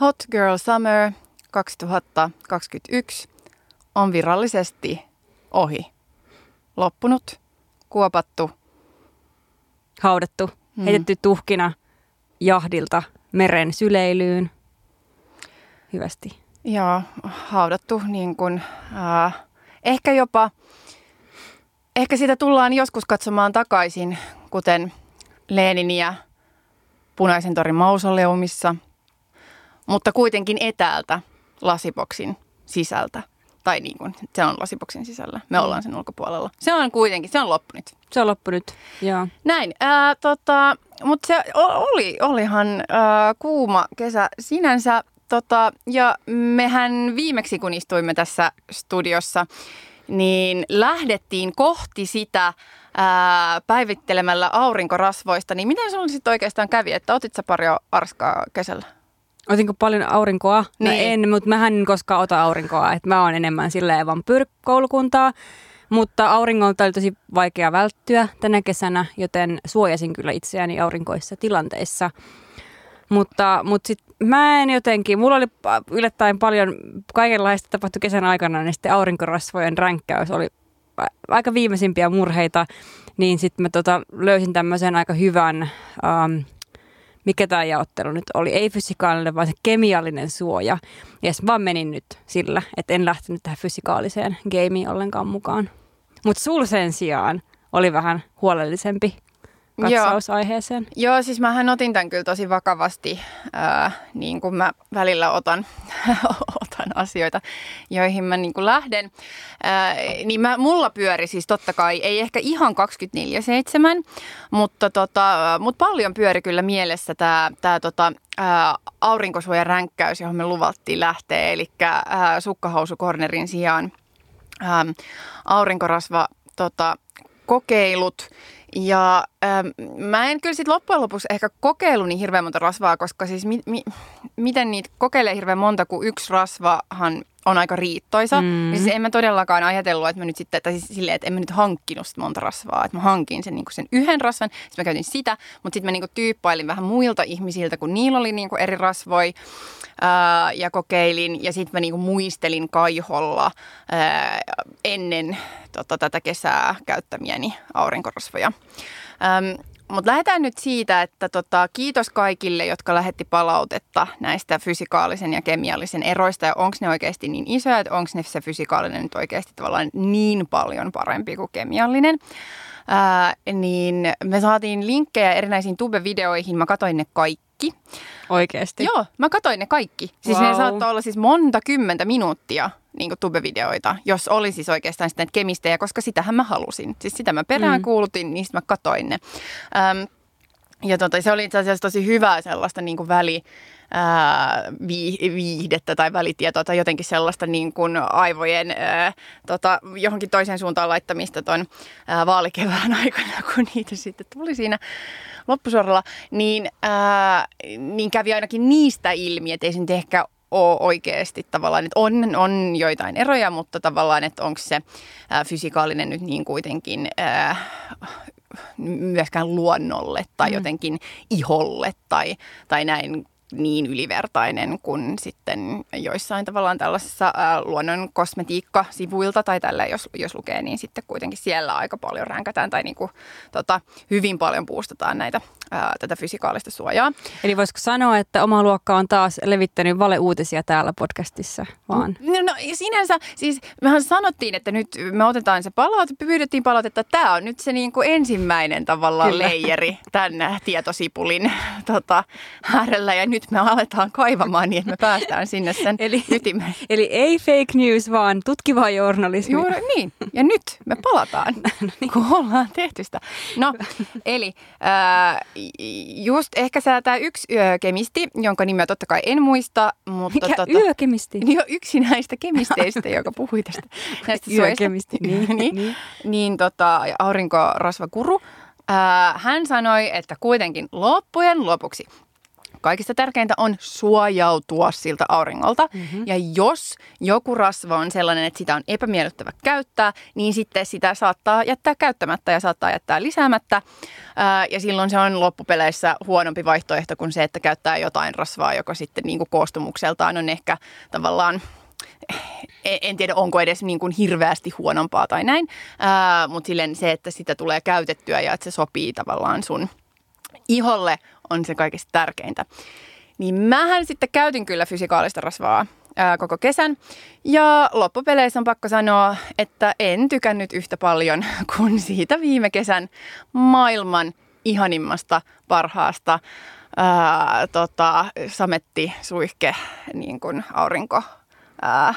Hot Girl Summer 2021 on virallisesti ohi. Loppunut, kuopattu. Haudattu, Mm. heitetty tuhkina jahdilta meren syleilyyn. Hyvästi. Joo, haudattu niin kuin, äh, ehkä jopa, ehkä sitä tullaan joskus katsomaan takaisin, kuten Leniniä Punaisen torin mausoleumissa, mutta kuitenkin etäältä lasiboksin sisältä. Tai niin kuin, se on lasiboksin sisällä. Me ollaan sen ulkopuolella. Se on kuitenkin, se on loppu nyt. Se on loppu nyt. Joo. Näin, ää, tota, mutta se oli, olihan ää, kuuma kesä sinänsä. Tota, ja mehän viimeksi, kun istuimme tässä studiossa, niin lähdettiin kohti sitä ää, päivittelemällä aurinkorasvoista. Niin miten sinulla sitten oikeastaan kävi, että otit sä pari arskaa kesällä? Otinko paljon aurinkoa? No Niin. en, mutta mähän en koskaan ota aurinkoa. Et mä oon enemmän silleen vampyyrikoulukuntaa. Mutta auringolta oli tosi vaikea välttyä tänä kesänä, joten suojasin kyllä itseäni aurinkoissa tilanteissa. Mutta, mutta sit mä en jotenkin, mulla oli yllättäen paljon kaikenlaista tapahtui kesän aikana, niin sitten aurinkorasvojen ränkkäys oli aika viimeisimpiä murheita, niin sitten mä tota löysin tämmöisen aika hyvän, ähm, mikä tämä jaottelu nyt oli, ei fysikaalinen, vaan se kemiallinen suoja. Ja mä vaan menin nyt sillä, että en lähtenyt tähän fysikaaliseen gameen ollenkaan mukaan. Mutta sul sen sijaan oli vähän huolellisempi katsaus aiheeseen. Joo, siis mähän otin tämän kyllä tosi vakavasti, ää, niin kuin mä välillä otan, otan asioita, joihin mä niin kuin lähden. Ää, niin mä, mulla pyöri siis totta kai, ei ehkä ihan 24-7, mutta, tota, mutta paljon pyöri kyllä mielessä tämä tää, tota, ää, aurinkosuojan ränkkäys, johon me luvattiin lähteä, eli sukkahousukornerin sijaan ää, aurinkorasva tota, kokeilut. Ja ähm, mä en kyllä sitten loppujen lopuksi ehkä kokeilu niin hirveän monta rasvaa, koska siis mi, mi, miten niitä kokeilee hirveän monta, kun yksi rasvahan on aika riittoisa. Mm. Mm. Siis en mä todellakaan ajatellut, että mä nyt sitten, tai siis silleen, että en mä nyt hankkinut sit monta rasvaa. Että mä hankin sen, niin sen yhden rasvan, sitten mä käytin sitä, mutta sitten mä niin tyyppailin vähän muilta ihmisiltä, kun niillä oli niin eri rasvoi ää, ja kokeilin. Ja sitten mä niin muistelin kaiholla ää, ennen tota, tätä kesää käyttämiäni aurinkorasvoja. Ähm, mutta lähdetään nyt siitä, että tota, kiitos kaikille, jotka lähetti palautetta näistä fysikaalisen ja kemiallisen eroista. Ja onko ne oikeasti niin isoja, että onko ne se fysikaalinen nyt oikeasti tavallaan niin paljon parempi kuin kemiallinen. Ää, niin me saatiin linkkejä erinäisiin tube-videoihin. Mä katsoin ne kaikki. Oikeasti. Joo, mä katsoin ne kaikki. Siis wow. Wow. ne saattoi olla siis monta kymmentä minuuttia niin tube-videoita, jos oli siis oikeastaan sitten kemistejä, koska sitähän mä halusin. Siis sitä mä perään kuulutin, niin sitten mä katoin ne. Öm, ja tota, se oli itse asiassa tosi hyvää sellaista niin kuin väli, ää, vii- viihdettä tai välitietoa tai jotenkin sellaista niin kuin aivojen ää, tota, johonkin toiseen suuntaan laittamista ää, vaalikevään aikana, kun niitä sitten tuli siinä loppusuoralla, niin, ää, niin kävi ainakin niistä ilmi, että ei se nyt ehkä ole oikeasti tavallaan, että on, on joitain eroja, mutta tavallaan, että onko se ää, fysikaalinen nyt niin kuitenkin ää, myöskään luonnolle tai jotenkin iholle tai, tai näin niin ylivertainen kuin sitten joissain tavallaan tällaisessa ää, luonnon kosmetiikka-sivuilta tai tällä, jos, jos lukee, niin sitten kuitenkin siellä aika paljon ränkätään tai niin kuin, tota, hyvin paljon puustataan näitä, ää, tätä fysikaalista suojaa. Eli voisiko sanoa, että oma luokka on taas levittänyt valeuutisia täällä podcastissa vaan? No, no sinänsä, siis mehän sanottiin, että nyt me otetaan se palaute, pyydettiin palautetta, että tämä on nyt se niin kuin ensimmäinen tavallaan Kyllä. leijeri tämän tietosipulin tota, äärellä ja nyt me aletaan kaivamaan niin, että me päästään sinne sen Eli- ytimeen. Eli ei fake news, vaan tutkivaa journalismia. Juuri niin. Ja nyt me palataan, kun ollaan tehty sitä. No, eli äh, just ehkä sä tämä yksi ö, kemisti, jonka nimeä totta kai en muista, mutta Mikä tota, yökemisti? Niin jo yksi näistä kemisteistä, joka puhui tästä näistä. Yökemisti, niin, niin, niin, niin. niin tota, aurinkorasvakuru. Ää, hän sanoi, että kuitenkin loppujen lopuksi kaikista tärkeintä on suojautua siltä auringolta. Mm-hmm. Ja jos joku rasva on sellainen, että sitä on epämiellyttävä käyttää, niin sitten sitä saattaa jättää käyttämättä ja saattaa jättää lisäämättä. Ää, ja silloin se on loppupeleissä huonompi vaihtoehto kuin se, että käyttää jotain rasvaa, joka sitten niin kuin koostumukseltaan on ehkä tavallaan en tiedä onko edes niin kuin hirveästi huonompaa tai näin, ää, mutta silleen se, että sitä tulee käytettyä ja että se sopii tavallaan sun iholle on se kaikista tärkeintä. Niin mähän sitten käytin kyllä fysikaalista rasvaa ää, koko kesän. Ja loppupeleissä on pakko sanoa, että en tykännyt yhtä paljon kuin siitä viime kesän maailman ihanimmasta, parhaasta ää, tota, sametti, suihke, niin kuin aurinko ää,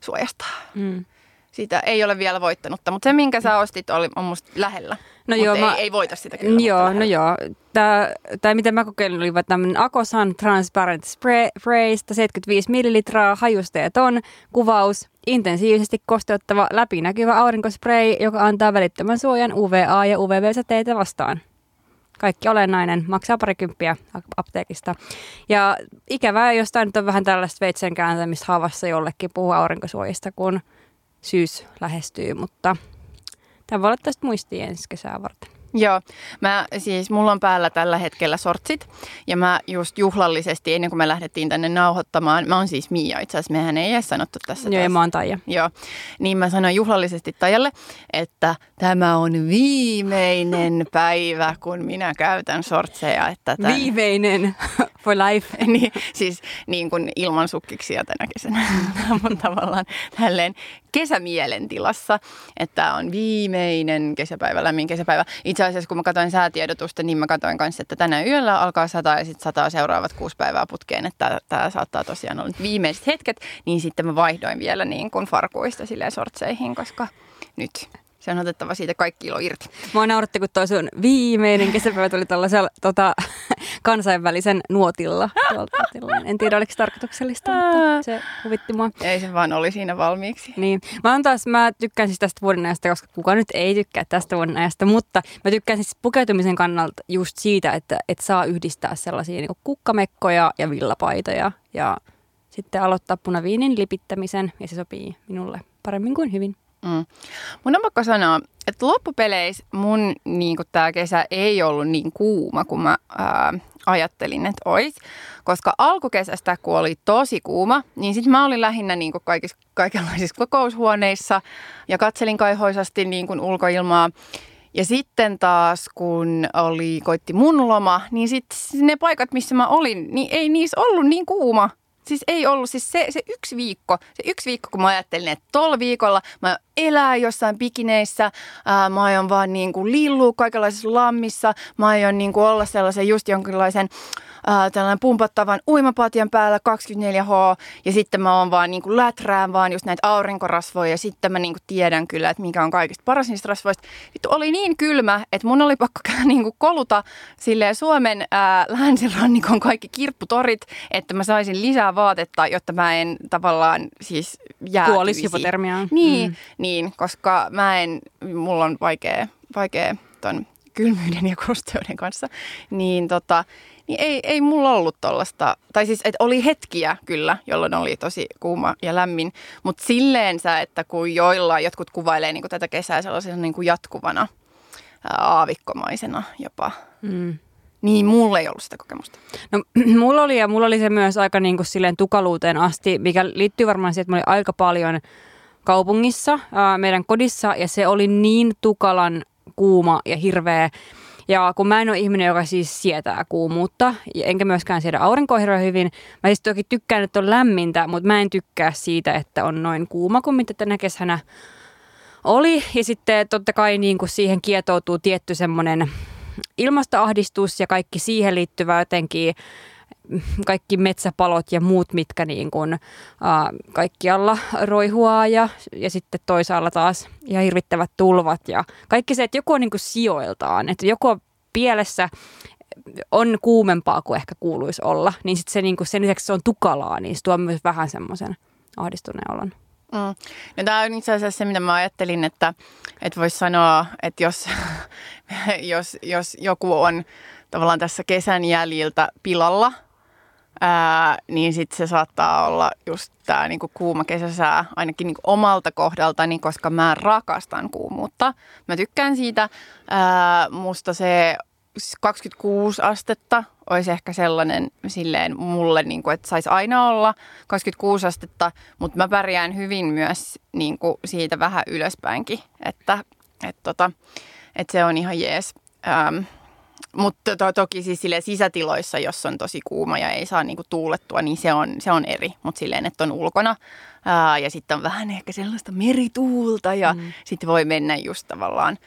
suojasta. Mm. Siitä ei ole vielä voittanutta, mutta se minkä sä ostit oli, on musta lähellä. No joo, ei, mä, ei voita sitä kyllä. Joo, no joo. Tämä, tämä miten mä kokeilin, oli tämmöinen Akosan Transparent Spray, spray 75 millilitraa, hajusteeton, kuvaus, intensiivisesti kosteuttava läpinäkyvä aurinkospray, joka antaa välittömän suojan UVA- ja UVB-säteitä vastaan. Kaikki olennainen, maksaa parikymppiä apteekista. Ja ikävää, jos tämä nyt on vähän tällaista veitsen kääntämistä havassa jollekin puhua aurinkosuojista, kun syys lähestyy, mutta tämä voi olla tästä muistiin ensi kesää varten. Joo, mä siis, mulla on päällä tällä hetkellä sortsit ja mä just juhlallisesti ennen kuin me lähdettiin tänne nauhoittamaan, mä oon siis Mia itse asiassa, mehän ei edes sanottu tässä. Joo, ja mä oon Taija. Joo, niin mä sanoin juhlallisesti Taijalle, että tämä on viimeinen päivä, kun minä käytän sortseja. Että tämän... Viimeinen for life. niin, siis niin kuin ilman sukkiksia tänä kesänä, mutta tavallaan tälleen kesämielentilassa, että on viimeinen kesäpäivä, lämmin kesäpäivä. Itse asiassa kun mä katsoin säätiedotusta, niin mä katsoin kanssa, että tänä yöllä alkaa sataa ja sitten sataa seuraavat kuusi päivää putkeen, että tämä saattaa tosiaan olla viimeiset hetket, niin sitten mä vaihdoin vielä niin kuin farkuista silleen sortseihin, koska nyt se on otettava siitä kaikki ilo irti. Mua nauratti, kun toi sun viimeinen kesäpäivä tuli tällaisella tota, kansainvälisen nuotilla. Tuolta, en tiedä, oliko se tarkoituksellista, mutta se huvitti mua. Ei se vaan oli siinä valmiiksi. Niin. Mä, on taas, mä tykkään siis tästä vuoden ajasta, koska kuka nyt ei tykkää tästä vuoden ajasta, mutta mä tykkään siis pukeutumisen kannalta just siitä, että, että saa yhdistää sellaisia niin kukkamekkoja ja villapaitoja ja sitten aloittaa punaviinin lipittämisen ja se sopii minulle paremmin kuin hyvin. Mm. Mun on pakko sanoa, että loppupeleissä mun niin tämä kesä ei ollut niin kuuma kuin mä ää, ajattelin, että olisi. Koska alkukesästä, kun oli tosi kuuma, niin sitten mä olin lähinnä niin kaikissa, kaikenlaisissa kokoushuoneissa ja katselin kaihoisasti niin ulkoilmaa. Ja sitten taas, kun oli, koitti mun loma, niin sitten ne paikat, missä mä olin, niin ei niissä ollut niin kuuma Siis ei ollut, siis se, se yksi viikko, se yksi viikko, kun mä ajattelin, että tuolla viikolla mä elää jossain pikineissä, ää, mä aion vaan niin kuin lillua kaikenlaisissa lammissa, mä aion niin kuin olla sellaisen just jonkinlaisen ää, tällainen pumpattavan uimapatjan päällä 24H ja sitten mä oon vaan niin kuin läträän vaan just näitä aurinkorasvoja ja sitten mä niin kuin tiedän kyllä, että mikä on kaikista paras niistä rasvoista. Vittu oli niin kylmä, että mun oli pakko niin kuin koluta silleen Suomen ää, länsirannikon kaikki kirpputorit, että mä saisin lisää vaatetta, jotta mä en tavallaan siis jäätyisi. Kuolisi hypotermiaan. Niin, mm. niin, koska mä en, mulla on vaikea, vaikea ton kylmyyden ja kosteuden kanssa, niin tota, niin ei, ei mulla ollut tollasta, tai siis että oli hetkiä kyllä, jolloin oli tosi kuuma ja lämmin, mutta silleensä, että kun joilla jotkut kuvailee niin kuin tätä kesää sellaisena niin kuin jatkuvana aavikkomaisena jopa. Mm. Niin, mulla ei ollut sitä kokemusta. No, mulla oli ja mulla oli se myös aika niin kuin silleen tukaluuteen asti, mikä liittyy varmaan siihen, että mä olin aika paljon kaupungissa, ää, meidän kodissa, ja se oli niin tukalan kuuma ja hirveä, ja kun mä en ole ihminen, joka siis sietää kuumuutta, enkä myöskään siedä aurinkoa hyvin, mä siis toki tykkään, että on lämmintä, mutta mä en tykkää siitä, että on noin kuuma kuin mitä tänä kesänä oli. Ja sitten totta kai niin kuin siihen kietoutuu tietty semmoinen ilmastoahdistus ja kaikki siihen liittyvä jotenkin kaikki metsäpalot ja muut, mitkä niin kuin, äh, kaikkialla roihuaa ja, ja sitten toisaalla taas ja hirvittävät tulvat ja kaikki se, että joku on niin kuin sijoiltaan, että joku on pielessä on kuumempaa kuin ehkä kuuluisi olla, niin sitten se niin kuin sen lisäksi se on tukalaa, niin se tuo myös vähän semmoisen ahdistuneen olon. Mm. No, tämä on itse asiassa se, mitä mä ajattelin, että, että voisi sanoa, että jos, jos, jos joku on tavallaan tässä kesän jäljiltä pilalla – ää, niin sitten se saattaa olla just tämä niinku kuuma kesäsää ainakin niinku omalta kohdaltani, koska mä rakastan kuumuutta. Mä tykkään siitä. Ää, musta se 26 astetta olisi ehkä sellainen silleen mulle, niin kuin, että saisi aina olla 26 astetta, mutta mä pärjään hyvin myös niin kuin siitä vähän ylöspäinkin, että, että, tota, että se on ihan jees. Ähm, mutta to, toki siis sille sisätiloissa, jos on tosi kuuma ja ei saa niinku tuulettua, niin se on, se on eri. Mutta silleen, että on ulkona ää, ja sitten on vähän ehkä sellaista merituulta ja mm. sitten voi mennä just tavallaan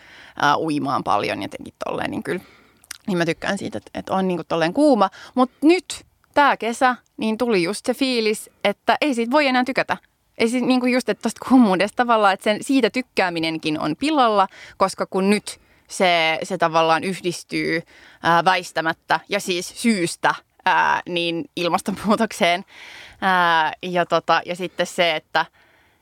ää, uimaan paljon jotenkin tolleen, niin kyllä niin mä tykkään siitä, että, että on niinku tolleen kuuma. Mutta nyt tämä kesä, niin tuli just se fiilis, että ei siitä voi enää tykätä. Ei siis niinku just, että tuosta kuumuudesta tavallaan, että sen, siitä tykkääminenkin on pilalla, koska kun nyt se, se tavallaan yhdistyy ää, väistämättä ja siis syystä ää, niin ilmastonmuutokseen. Ää, ja, tota, ja sitten se, että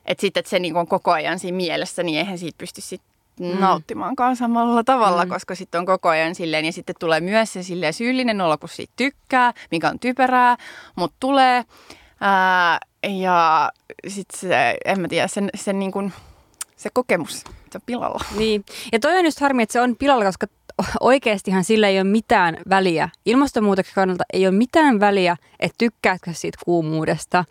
et sitten, että se niin on koko ajan siinä mielessä, niin eihän siitä pysty sitten mm. nauttimaankaan samalla tavalla, mm. koska sitten on koko ajan silleen, ja sitten tulee myös se silleen syyllinen olo, kun siitä tykkää, mikä on typerää, mutta tulee. Ää, ja sitten se, en mä tiedä, sen, sen niin kuin, se kokemus, se on pilalla. Niin, ja toi on just harmi, että se on pilalla, koska oikeastihan sillä ei ole mitään väliä. Ilmastonmuutoksen kannalta ei ole mitään väliä, että tykkäätkö siitä kuumuudesta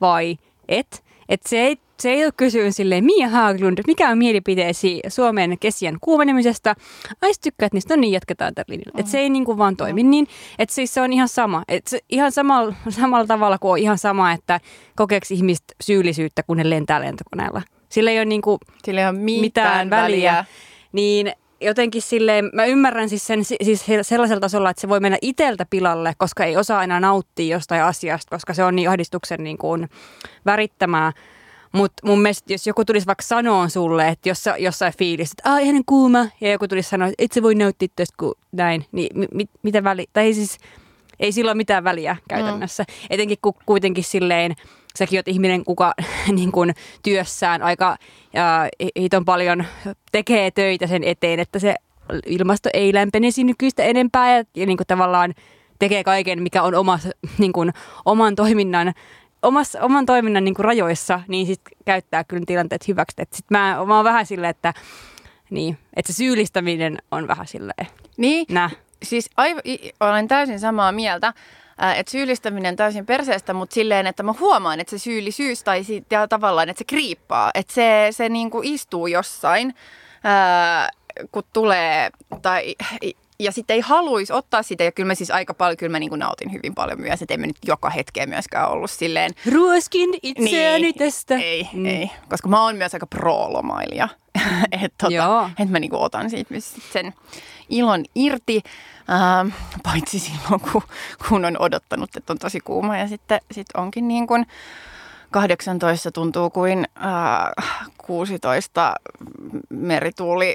vai et. Että se ei se ei ole kysynyt silleen, Mia Haaglund, mikä on mielipiteesi Suomen kesien kuumenemisesta? Ai tykkäät niistä, no niin, jatketaan tällä linjalla. Mm. Että se ei niin kuin vaan toimi mm. niin. Että siis se on ihan sama. Että se ihan samalla, samalla tavalla kuin on ihan sama, että kokeeko ihmiset syyllisyyttä, kun ne lentää lentokoneella. Sillä ei ole, niin kuin Sillä ei ole mitään, mitään väliä. väliä. Niin jotenkin silleen, mä ymmärrän siis sen siis sellaisella tasolla, että se voi mennä iteltä pilalle, koska ei osaa aina nauttia jostain asiasta, koska se on niin ahdistuksen niin kuin värittämää. Mutta mun mielestä, jos joku tulisi vaikka sanoa sulle, että jos, jossain fiilissä, että aah, ihan kuuma, ja joku tulisi sanoa, että et sä voi nauttia tästä kuin näin, niin mi, mi, mitä väliä, tai siis ei sillä ole mitään väliä käytännössä. Mm. Etenkin kun kuitenkin silleen, säkin oot ihminen, kuka niin kun, työssään aika ja, hiton paljon tekee töitä sen eteen, että se ilmasto ei lämpenisi nykyistä enempää ja, ja niin kuin tavallaan tekee kaiken, mikä on oma, niin kuin, oman toiminnan omassa, oman toiminnan niin kuin rajoissa, niin sit käyttää kyllä tilanteet hyväksi. Sitten mä, mä oon vähän silleen, että, niin, että se syyllistäminen on vähän silleen. Niin, nä. siis aiv- olen täysin samaa mieltä että syyllistäminen täysin perseestä, mutta silleen, että mä huomaan, että se syyllisyys tai ja tavallaan, että se kriippaa, että se, se niin kuin istuu jossain, ää, kun tulee, tai ja sitten ei haluaisi ottaa sitä, ja kyllä mä siis aika paljon, kyllä mä niin nautin hyvin paljon myös, että nyt joka hetkeä myöskään ollut silleen. Ruoskin itseäni niin, tästä. Ei, mm. ei, koska mä oon myös aika pro-lomailija, että tota, et mä niin otan siitä sen ilon irti, äh, paitsi silloin kun, kun on odottanut, että on tosi kuuma, ja sitten sit onkin niin kuin, 18 tuntuu kuin äh, 16 merituuli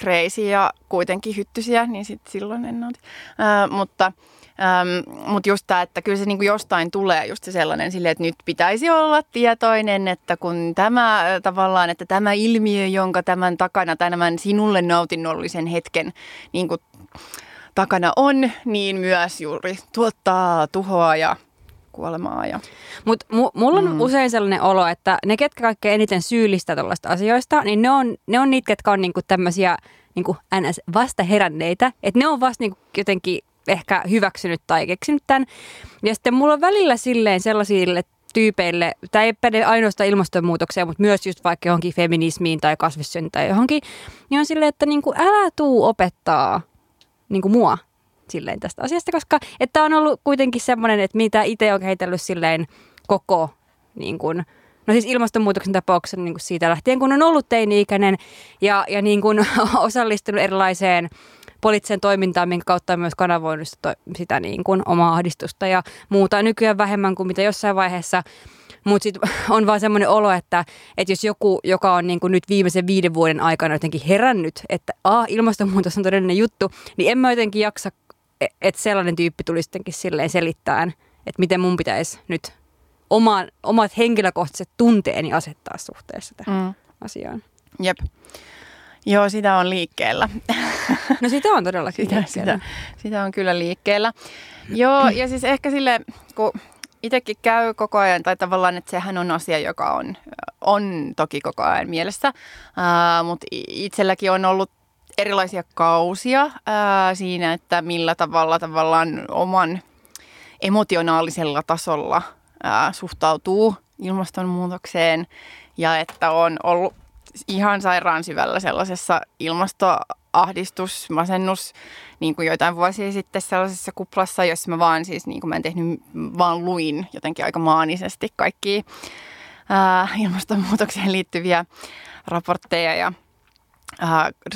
crazy ja kuitenkin hyttysiä, niin sit silloin en nauti. Äh, mutta Ähm, Mutta just tämä, että kyllä se niinku jostain tulee just se sellainen sille, että nyt pitäisi olla tietoinen, että kun tämä tavallaan, että tämä ilmiö, jonka tämän takana, tämän sinulle nautinnollisen hetken niin kuin takana on, niin myös juuri tuottaa tuhoa ja kuolemaa. Ja... Mutta mu- mulla on mm. usein sellainen olo, että ne, ketkä kaikkein eniten syyllistää tällaista asioista, niin ne on, ne on niitä, ketkä on niinku tämmöisiä niinku ns. vasta heränneitä. Että ne on vasta niinku jotenkin ehkä hyväksynyt tai keksinyt tämän. Ja sitten mulla on välillä silleen sellaisille tyypeille, tämä ei päde ainoastaan ilmastonmuutokseen, mutta myös just vaikka johonkin feminismiin tai kasvissyön tai johonkin, niin on silleen, että niinku, älä tuu opettaa niinku mua silleen tästä asiasta, koska että on ollut kuitenkin semmoinen, että mitä itse on kehitellyt silleen koko niin kuin, No siis ilmastonmuutoksen tapauksessa niin kuin siitä lähtien, kun on ollut teini-ikäinen ja, ja niin kuin osallistunut erilaiseen poliittiseen toimintaan, minkä kautta on myös kanavoinut sitä, sitä niin kuin omaa ahdistusta ja muuta. Nykyään vähemmän kuin mitä jossain vaiheessa. Mutta sitten on vaan semmoinen olo, että, että jos joku, joka on niin kuin nyt viimeisen viiden vuoden aikana jotenkin herännyt, että a, ilmastonmuutos on todellinen juttu, niin en mä jotenkin jaksa että sellainen tyyppi tulisi sittenkin silleen selittämään, että miten mun pitäisi nyt oma, omat henkilökohtaiset tunteeni asettaa suhteessa tähän mm. asiaan. Jep. Joo, sitä on liikkeellä. No sitä on todellakin sitä, liikkeellä. sitä, sitä on kyllä liikkeellä. Joo, ja siis ehkä sille, kun itsekin käy koko ajan, tai tavallaan, että sehän on asia, joka on, on toki koko ajan mielessä, ää, mutta itselläkin on ollut erilaisia kausia ää, siinä, että millä tavalla tavallaan oman emotionaalisella tasolla ää, suhtautuu ilmastonmuutokseen ja että on ollut ihan sairaan syvällä sellaisessa ilmastoahdistus, masennus, niin kuin joitain vuosia sitten sellaisessa kuplassa, jossa mä vaan siis, niin kuin mä en tehnyt, vaan luin jotenkin aika maanisesti kaikki ää, ilmastonmuutokseen liittyviä raportteja ja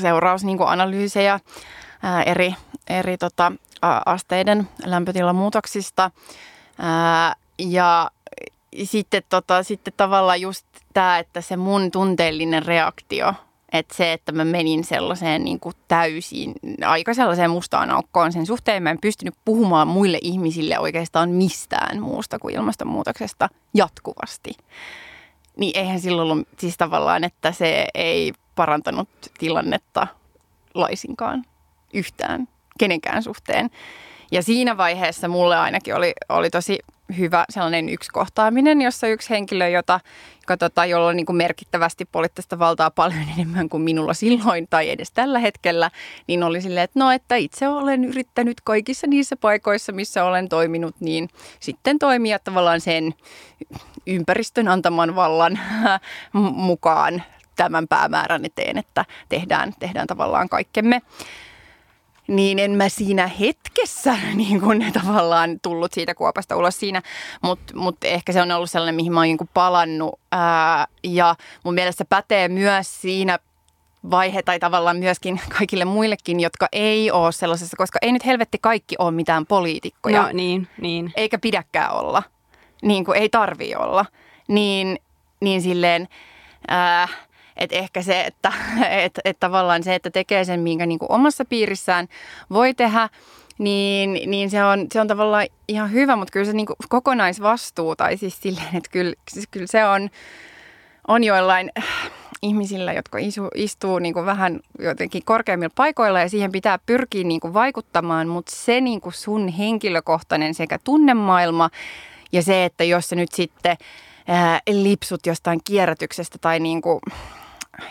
seurausanalyysejä ää, eri, eri tota, asteiden lämpötilamuutoksista. Ää, ja sitten, tota, sitten tavallaan just tämä, että se mun tunteellinen reaktio, että se, että mä menin sellaiseen niin kuin täysin, aika sellaiseen mustaan aukkoon sen suhteen, mä en pystynyt puhumaan muille ihmisille oikeastaan mistään muusta kuin ilmastonmuutoksesta jatkuvasti. Niin eihän silloin ollut siis tavallaan, että se ei parantanut tilannetta laisinkaan yhtään kenenkään suhteen. Ja siinä vaiheessa mulle ainakin oli, oli tosi hyvä sellainen yksi kohtaaminen, jossa yksi henkilö, jota, joka, tota, jolla on niin kuin merkittävästi poliittista valtaa paljon enemmän kuin minulla silloin tai edes tällä hetkellä, niin oli silleen, että no, että itse olen yrittänyt kaikissa niissä paikoissa, missä olen toiminut, niin sitten toimia tavallaan sen ympäristön antaman vallan mukaan tämän päämäärän eteen, että tehdään, tehdään tavallaan kaikkemme niin en mä siinä hetkessä niin kuin tavallaan tullut siitä kuopasta ulos siinä, mutta mut ehkä se on ollut sellainen, mihin mä oon niin palannut ää, ja mun mielestä se pätee myös siinä vaihe tai tavallaan myöskin kaikille muillekin, jotka ei ole sellaisessa, koska ei nyt helvetti kaikki ole mitään poliitikkoja. No niin, niin. Eikä pidäkään olla, niin kuin ei tarvi olla. Niin, niin silleen, ää, et ehkä se, että et, et tavallaan se, että tekee sen, minkä niin kuin omassa piirissään voi tehdä, niin, niin se, on, se on tavallaan ihan hyvä, mutta kyllä se niin kuin kokonaisvastuu, tai siis silleen, että kyllä, siis kyllä se on, on joillain ihmisillä, jotka isu, istuu niin kuin vähän jotenkin korkeammilla paikoilla ja siihen pitää pyrkiä niin kuin vaikuttamaan, mutta se niin kuin sun henkilökohtainen sekä tunnemaailma ja se, että jos sä nyt sitten ää, lipsut jostain kierrätyksestä tai niin kuin,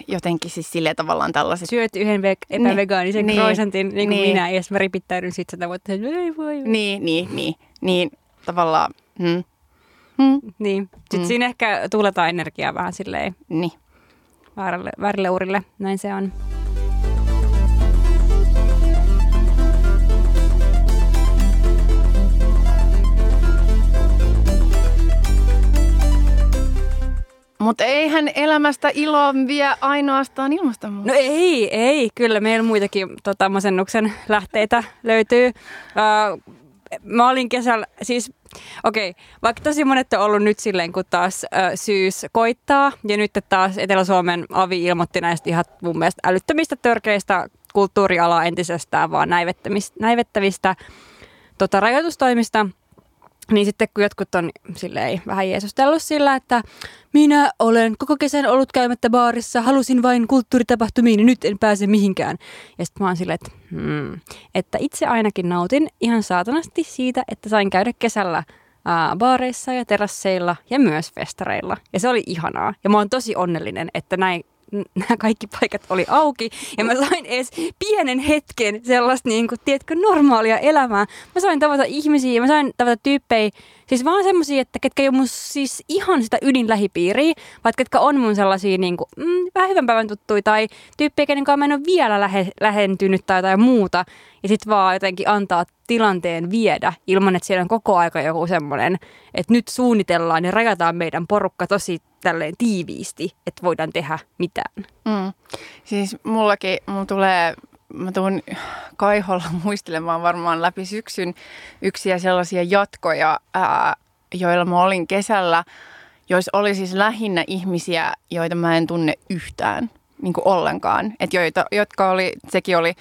jotenkin siis silleen tavallaan tällaiset... Syöt yhden ve- epävegaanisen niin, croissantin, niin kuin niin. minä, ja mä ripittäydyn sit sitä vuotta, ei voi. Niin, niin, niin, niin tavallaan... Hmm. Hmm. Niin, sitten hmm. siinä ehkä tuuletaan energiaa vähän silleen niin. väärälle, väärälle urille, näin se on. Mutta eihän elämästä iloa vie ainoastaan ilmastonmuutos. No ei, ei. Kyllä meillä muitakin tota, masennuksen lähteitä löytyy. Uh, mä olin kesällä, siis okei, okay, vaikka tosi monet on ollut nyt silleen, kun taas uh, syys koittaa, ja nyt taas Etelä-Suomen avi ilmoitti näistä ihan mun mielestä älyttömistä törkeistä kulttuurialaa entisestään vaan näivettävistä tota, rajoitustoimista – niin sitten kun jotkut on silleen vähän jeesustellut sillä, että minä olen koko kesän ollut käymättä baarissa, halusin vain kulttuuritapahtumiin nyt en pääse mihinkään. Ja sitten mä oon silleen, että, hmm, että itse ainakin nautin ihan saatanasti siitä, että sain käydä kesällä ää, baareissa ja terasseilla ja myös festareilla. Ja se oli ihanaa. Ja mä oon tosi onnellinen, että näin nämä kaikki paikat oli auki ja mä sain edes pienen hetken sellaista, niin kuin, tiedätkö, normaalia elämää. Mä sain tavata ihmisiä, mä sain tavata tyyppejä, siis vaan semmoisia, että ketkä ei ole mun siis ihan sitä ydinlähipiiriä, vaan ketkä on mun sellaisia niin kuin, mm, vähän hyvän päivän tuttuja tai tyyppejä, kenen kanssa mä en ole vielä lähe, lähentynyt tai jotain muuta. Ja sitten vaan jotenkin antaa tilanteen viedä ilman, että siellä on koko aika joku semmoinen, että nyt suunnitellaan ja rajataan meidän porukka tosi tälleen tiiviisti, että voidaan tehdä mitään. Mm. Siis mullakin, mulla tulee, mä tuun kaiholla muistelemaan varmaan läpi syksyn yksiä sellaisia jatkoja, ää, joilla mä olin kesällä, joissa oli siis lähinnä ihmisiä, joita mä en tunne yhtään niin kuin ollenkaan. Et joita, jotka oli, sekin oli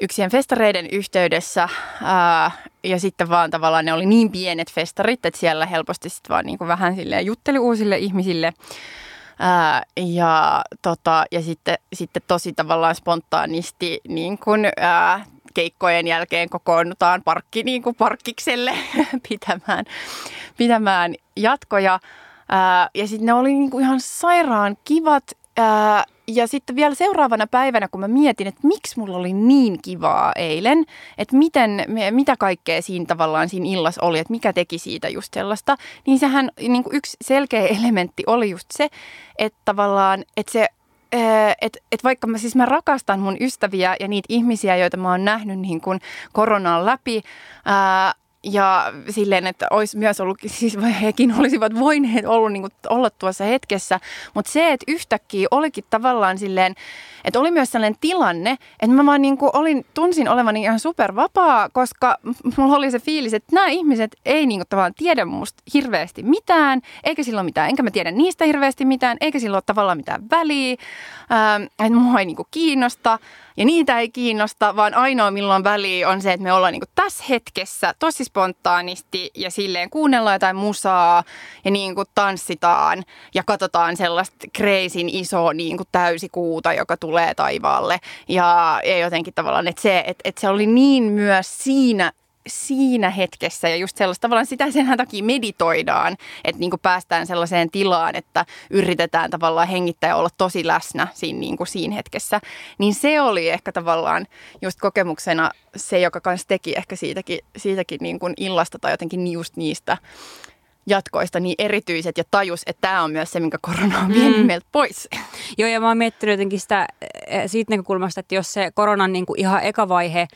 yksien festareiden yhteydessä ää, ja sitten vaan tavallaan ne oli niin pienet festarit, että siellä helposti sitten vaan niin kuin vähän silleen jutteli uusille ihmisille. Ää, ja, tota, ja sitten, sitten tosi tavallaan spontaanisti niin kun, ää, keikkojen jälkeen kokoonnutaan parkki, niin kuin parkkikselle pitämään, pitämään jatkoja. Ää, ja sitten ne oli niin kuin ihan sairaan kivat. Ää, ja sitten vielä seuraavana päivänä, kun mä mietin, että miksi mulla oli niin kivaa eilen, että miten, mitä kaikkea siinä tavallaan siinä illassa oli, että mikä teki siitä just sellaista, niin sehän niin kuin yksi selkeä elementti oli just se, että tavallaan, että se että et vaikka mä siis mä rakastan mun ystäviä ja niitä ihmisiä, joita mä oon nähnyt niin kuin koronan läpi, ää, ja silleen, että olisi myös ollut, siis hekin olisivat voineet ollut, niin kuin, olla tuossa hetkessä. Mutta se, että yhtäkkiä olikin tavallaan silleen, että oli myös sellainen tilanne, että mä vaan niin kuin olin, tunsin olevani ihan supervapaa, koska mulla oli se fiilis, että nämä ihmiset ei niin kuin tavallaan tiedä musta hirveästi mitään, eikä silloin mitään, enkä mä tiedä niistä hirveästi mitään, eikä silloin ole tavallaan mitään väliä, ähm, että mua ei niin kuin kiinnosta. Ja niitä ei kiinnosta, vaan ainoa milloin väliä on se, että me ollaan niin tässä hetkessä tosi spontaanisti ja silleen kuunnellaan jotain musaa ja niin kuin tanssitaan ja katsotaan sellaista kreisin iso niin kuin täysikuuta, joka tulee taivaalle. Ja, ja jotenkin tavallaan, että se, että, että se oli niin myös siinä siinä hetkessä ja just sellaista tavallaan sitä sen takia meditoidaan, että niin kuin päästään sellaiseen tilaan, että yritetään tavallaan hengittää ja olla tosi läsnä siinä, niin kuin siinä hetkessä. Niin se oli ehkä tavallaan just kokemuksena se, joka kanssa teki ehkä siitäkin, siitäkin niin kuin illasta tai jotenkin just niistä jatkoista niin erityiset ja tajus, että tämä on myös se, minkä korona on vienyt mm. meiltä pois. Joo, ja mä oon miettinyt jotenkin sitä eh, siitä näkökulmasta, että jos se koronan niin kuin ihan eka vaihe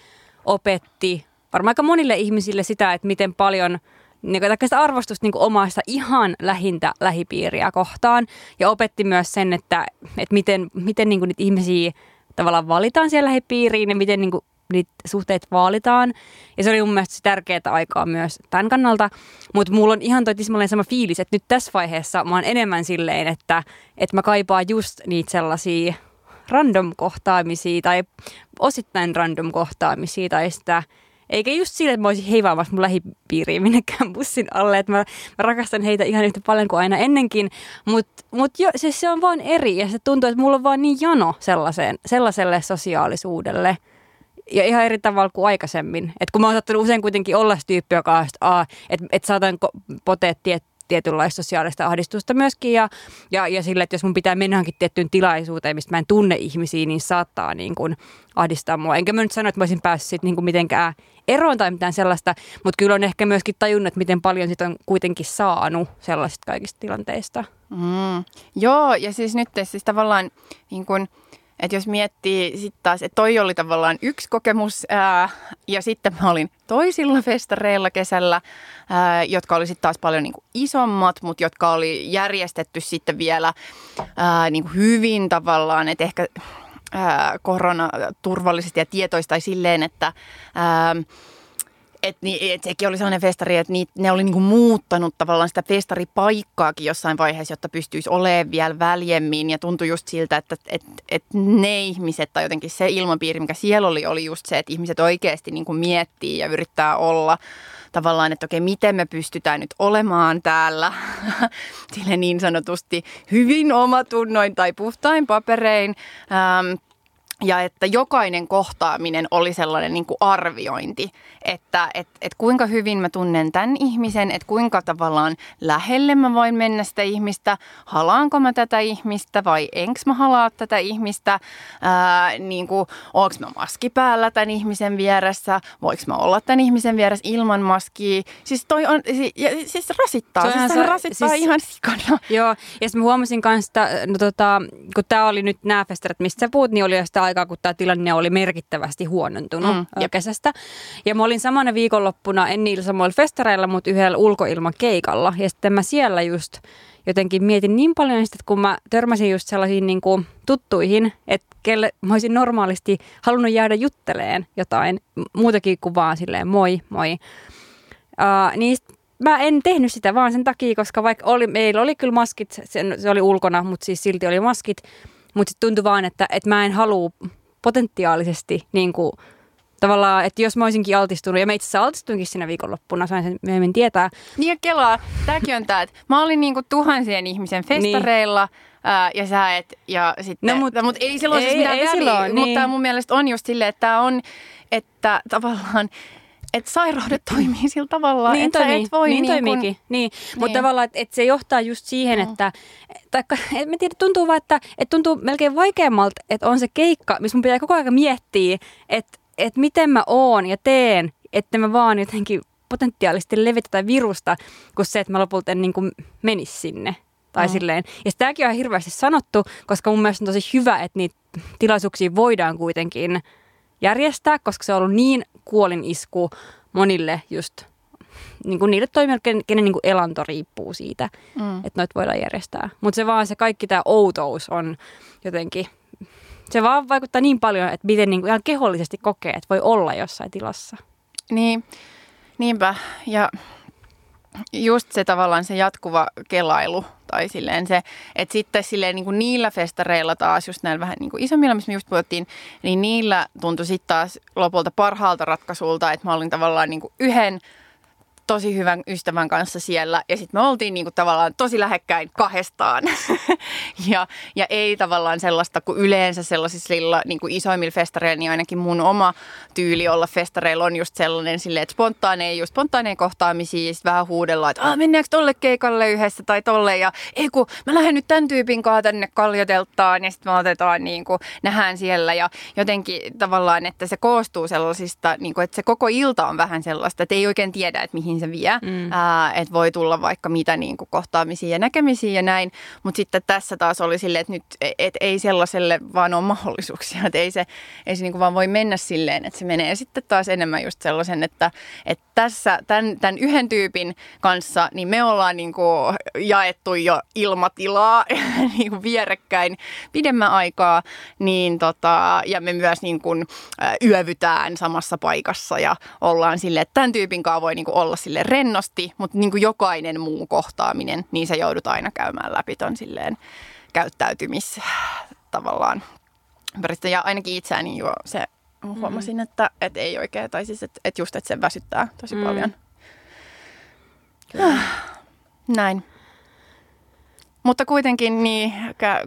opetti varmaan aika monille ihmisille sitä, että miten paljon niin kuin, sitä arvostusta niin kuin omasta ihan lähintä lähipiiriä kohtaan. Ja opetti myös sen, että, että miten, miten niin kuin niitä ihmisiä tavallaan valitaan siellä lähipiiriin ja miten niin kuin niitä suhteet vaalitaan. Ja se oli mun mielestä tärkeää aikaa myös tämän kannalta. Mutta mulla on ihan toi sama fiilis, että nyt tässä vaiheessa mä oon enemmän silleen, että, että mä kaipaan just niitä sellaisia random kohtaamisia tai osittain random kohtaamisia tai sitä eikä just sille, että mä olisin heivaamassa mun lähipiiriin minnekään bussin alle, että mä, mä rakastan heitä ihan yhtä paljon kuin aina ennenkin, mutta mut jo, se, se on vaan eri ja se tuntuu, että mulla on vaan niin jano sellaiseen, sellaiselle sosiaalisuudelle ja ihan eri tavalla kuin aikaisemmin. Et kun mä oon saattanut usein kuitenkin olla se tyyppi, joka on, että et saatan potea tiettyä tietynlaista sosiaalista ahdistusta myöskin ja, ja, ja sille, että jos mun pitää mennä tiettyyn tilaisuuteen, mistä mä en tunne ihmisiä, niin saattaa niin kuin ahdistaa mua. Enkä mä nyt sano, että mä olisin päässyt niin kuin mitenkään eroon tai mitään sellaista, mutta kyllä on ehkä myöskin tajunnut, miten paljon sit on kuitenkin saanut sellaisista kaikista tilanteista. Mm. Joo, ja siis nyt siis tavallaan niin kun, että jos miettii sitten taas, että toi oli tavallaan yksi kokemus ää, ja sitten mä olin toisilla festareilla kesällä, ää, jotka oli sitten taas paljon niin kuin isommat, mutta jotka oli järjestetty sitten vielä ää, niin kuin hyvin tavallaan, että ehkä korona turvallisesti ja tietoista tai silleen, että ää, et, niin, et sekin oli sellainen festari, että niit, ne oli niinku muuttanut tavallaan sitä festaripaikkaakin jossain vaiheessa, jotta pystyisi olemaan vielä väljemmin. Ja tuntui just siltä, että et, et ne ihmiset tai jotenkin se ilmapiiri, mikä siellä oli, oli just se, että ihmiset oikeasti niinku miettii ja yrittää olla tavallaan, että okei, miten me pystytään nyt olemaan täällä sille niin sanotusti hyvin omatunnoin tai puhtain paperein. Ähm, ja että jokainen kohtaaminen oli sellainen niin kuin arviointi, että et, et kuinka hyvin mä tunnen tämän ihmisen, että kuinka tavallaan lähelle mä voin mennä sitä ihmistä, halaanko mä tätä ihmistä vai enkö mä halaa tätä ihmistä, ää, niin kuin, onko mä maski päällä tämän ihmisen vieressä, voiko mä olla tämän ihmisen vieressä ilman maskia. Siis toi on, ja, siis rasittaa, se siis se rasittaa siis, ihan sikana. Joo, ja sitten mä huomasin kanssa, että no, tota, kun tämä oli nyt nämä festarit, mistä sä puhut, niin oli jo sitä aikaa, kun tämä tilanne oli merkittävästi huonontunut mm, ja kesästä. Ja mä olin samana viikonloppuna, en niillä samoilla festareilla, mutta yhdellä ulkoilman keikalla. Ja sitten mä siellä just jotenkin mietin niin paljon että kun mä törmäsin just sellaisiin niin kuin tuttuihin, että kelle mä olisin normaalisti halunnut jäädä jutteleen jotain muutakin kuin vaan silleen moi, moi. Uh, niin mä en tehnyt sitä vaan sen takia, koska vaikka oli, meillä oli kyllä maskit, se, se oli ulkona, mutta siis silti oli maskit, mutta sitten tuntui vaan, että, että mä en halua potentiaalisesti niin kuin, tavallaan, että jos mä olisinkin altistunut, ja mä itse asiassa altistuinkin siinä viikonloppuna, sain sen myöhemmin tietää. Niin ja kelaa, tämäkin on tämä, että mä olin niinku tuhansien ihmisen festareilla, niin ää, ja sä et, ja sitten, No, mut- no, mut ei silloin ei- siis mitään ei väliä, silloin, mutta niin. mun mielestä on just silleen, että tää on, että tavallaan, että sairaudet toimii sillä tavalla, Niin että toimii, et voi niin, niin kun- toimiikin. Niin. Mutta Niin. tavallaan, että et se johtaa just siihen, Mm. että, taikka, et mä tiedän, tuntuu vaan, että et tuntuu melkein vaikeammalta, että on se keikka, missä mun pitää koko ajan miettiä, että et miten mä oon ja teen, että mä vaan jotenkin potentiaalisesti levitä tätä virusta, kuin se, että mä lopulta en niin kuin menisi sinne. Tai Mm. silleen. Ja tämäkin on hirveästi sanottu, koska mun mielestä on tosi hyvä, että niitä tilaisuuksia voidaan kuitenkin järjestää, koska se on ollut niin kuolin isku monille just niin kuin niille toimijoille, kenen, kenen niin kuin elanto riippuu siitä, Mm. että noita voidaan järjestää. Mutta se vaan se kaikki tämä outous on jotenkin, se vaan vaikuttaa niin paljon, että miten niin kuin ihan kehollisesti kokee, että voi olla jossain tilassa. Niin, niinpä. Ja just se tavallaan se jatkuva kelailu tai silleen se, että sitten silleen niin kuin niillä festareilla taas, just näillä vähän niin kuin isommilla, missä me just puhuttiin, niin niillä tuntui sitten taas lopulta parhaalta ratkaisulta, että mä olin tavallaan niin kuin yhden tosi hyvän ystävän kanssa siellä. Ja sitten me oltiin niinku tavallaan tosi lähekkäin kahdestaan. ja, ja ei tavallaan sellaista kuin yleensä sellaisilla niinku isoimmilla festareilla, niin ainakin mun oma tyyli olla festareilla on just sellainen silleen, että spontaaneja, just spontaaneja kohtaamisia. Ja sit vähän huudellaan, että ah, mennäänkö tolle keikalle yhdessä tai tolle? Ja ei kun mä lähden nyt tämän tyypin kanssa tänne kaljoteltaan. Ja sitten me otetaan niinku, nähdään siellä. Ja jotenkin tavallaan, että se koostuu sellaisista, niinku, että se koko ilta on vähän sellaista, että ei oikein tiedä, että mihin se vie. Mm. Ää, että voi tulla vaikka mitä niin kuin kohtaamisia ja näkemisiä ja näin. Mutta sitten tässä taas oli silleen, että nyt et ei sellaiselle vaan ole mahdollisuuksia. Että ei se, ei se niin kuin vaan voi mennä silleen, että se menee sitten taas enemmän just sellaisen, että, että tässä tämän, tämän yhden tyypin kanssa, niin me ollaan niin kuin jaettu jo ilmatilaa niin kuin vierekkäin pidemmän aikaa, niin tota, ja me myös niin kuin, yövytään samassa paikassa ja ollaan silleen, että tämän tyypin kanssa voi niin kuin olla sille rennosti, mutta niin kuin jokainen muu kohtaaminen, niin se joudut aina käymään läpi ton silleen käyttäytymis tavallaan ympäristö. Ja ainakin itseäni jo se huomasin, että, että ei oikein, tai siis että, että just, että se väsyttää tosi Mm. mm. paljon. Näin. Mutta kuitenkin niin, käy,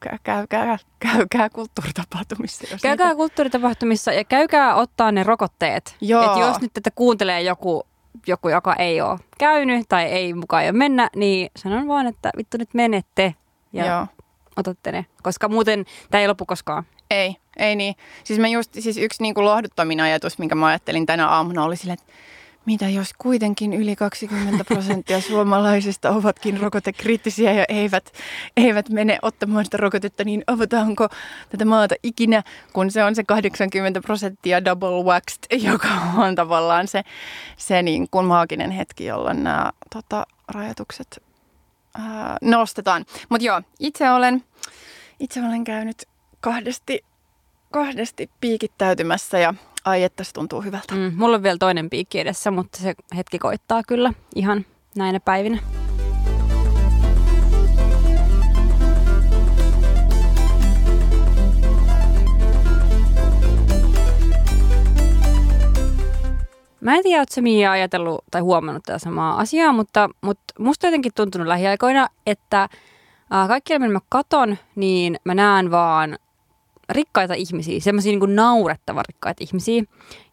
käy, käy, käy, käykää kulttuuritapahtumissa. Jos Käykää niitä- kulttuuritapahtumissa ja käykää ottaa ne rokotteet. Joo. Et jos nyt tätä kuuntelee joku, joku, joka ei ole käynyt tai ei mukaan jo mennä, niin sanon vaan, että vittu nyt menette ja Joo. otatte ne. Koska muuten tämä ei lopu koskaan. Ei, ei niin. Siis, mä just, siis yksi niin kuin lohduttomin ajatus, minkä mä ajattelin tänä aamuna, oli silleen, että mitä jos kuitenkin yli 20 prosenttia suomalaisista ovatkin rokotekriittisiä ja eivät, eivät mene ottamaan sitä rokotetta, niin avataanko tätä maata ikinä, kun se on se 80 prosenttia double waxed, joka on tavallaan se, se niin kuin maaginen hetki, jolloin nämä tota, rajoitukset ää, nostetaan. Mutta joo, itse olen, itse olen käynyt kahdesti, kahdesti piikittäytymässä ja ai että se tuntuu hyvältä. Mm, mulla on vielä toinen piikki edessä, mutta se hetki koittaa kyllä ihan näinä päivinä. Mä en tiedä, ootko Mia ajatellut tai huomannut tätä samaa asiaa, mutta, mutta musta jotenkin tuntunut lähiaikoina, että ää, kaikki minä mä katon, niin mä näen vaan rikkaita ihmisiä, semmoisia niin naurettavan rikkaita ihmisiä,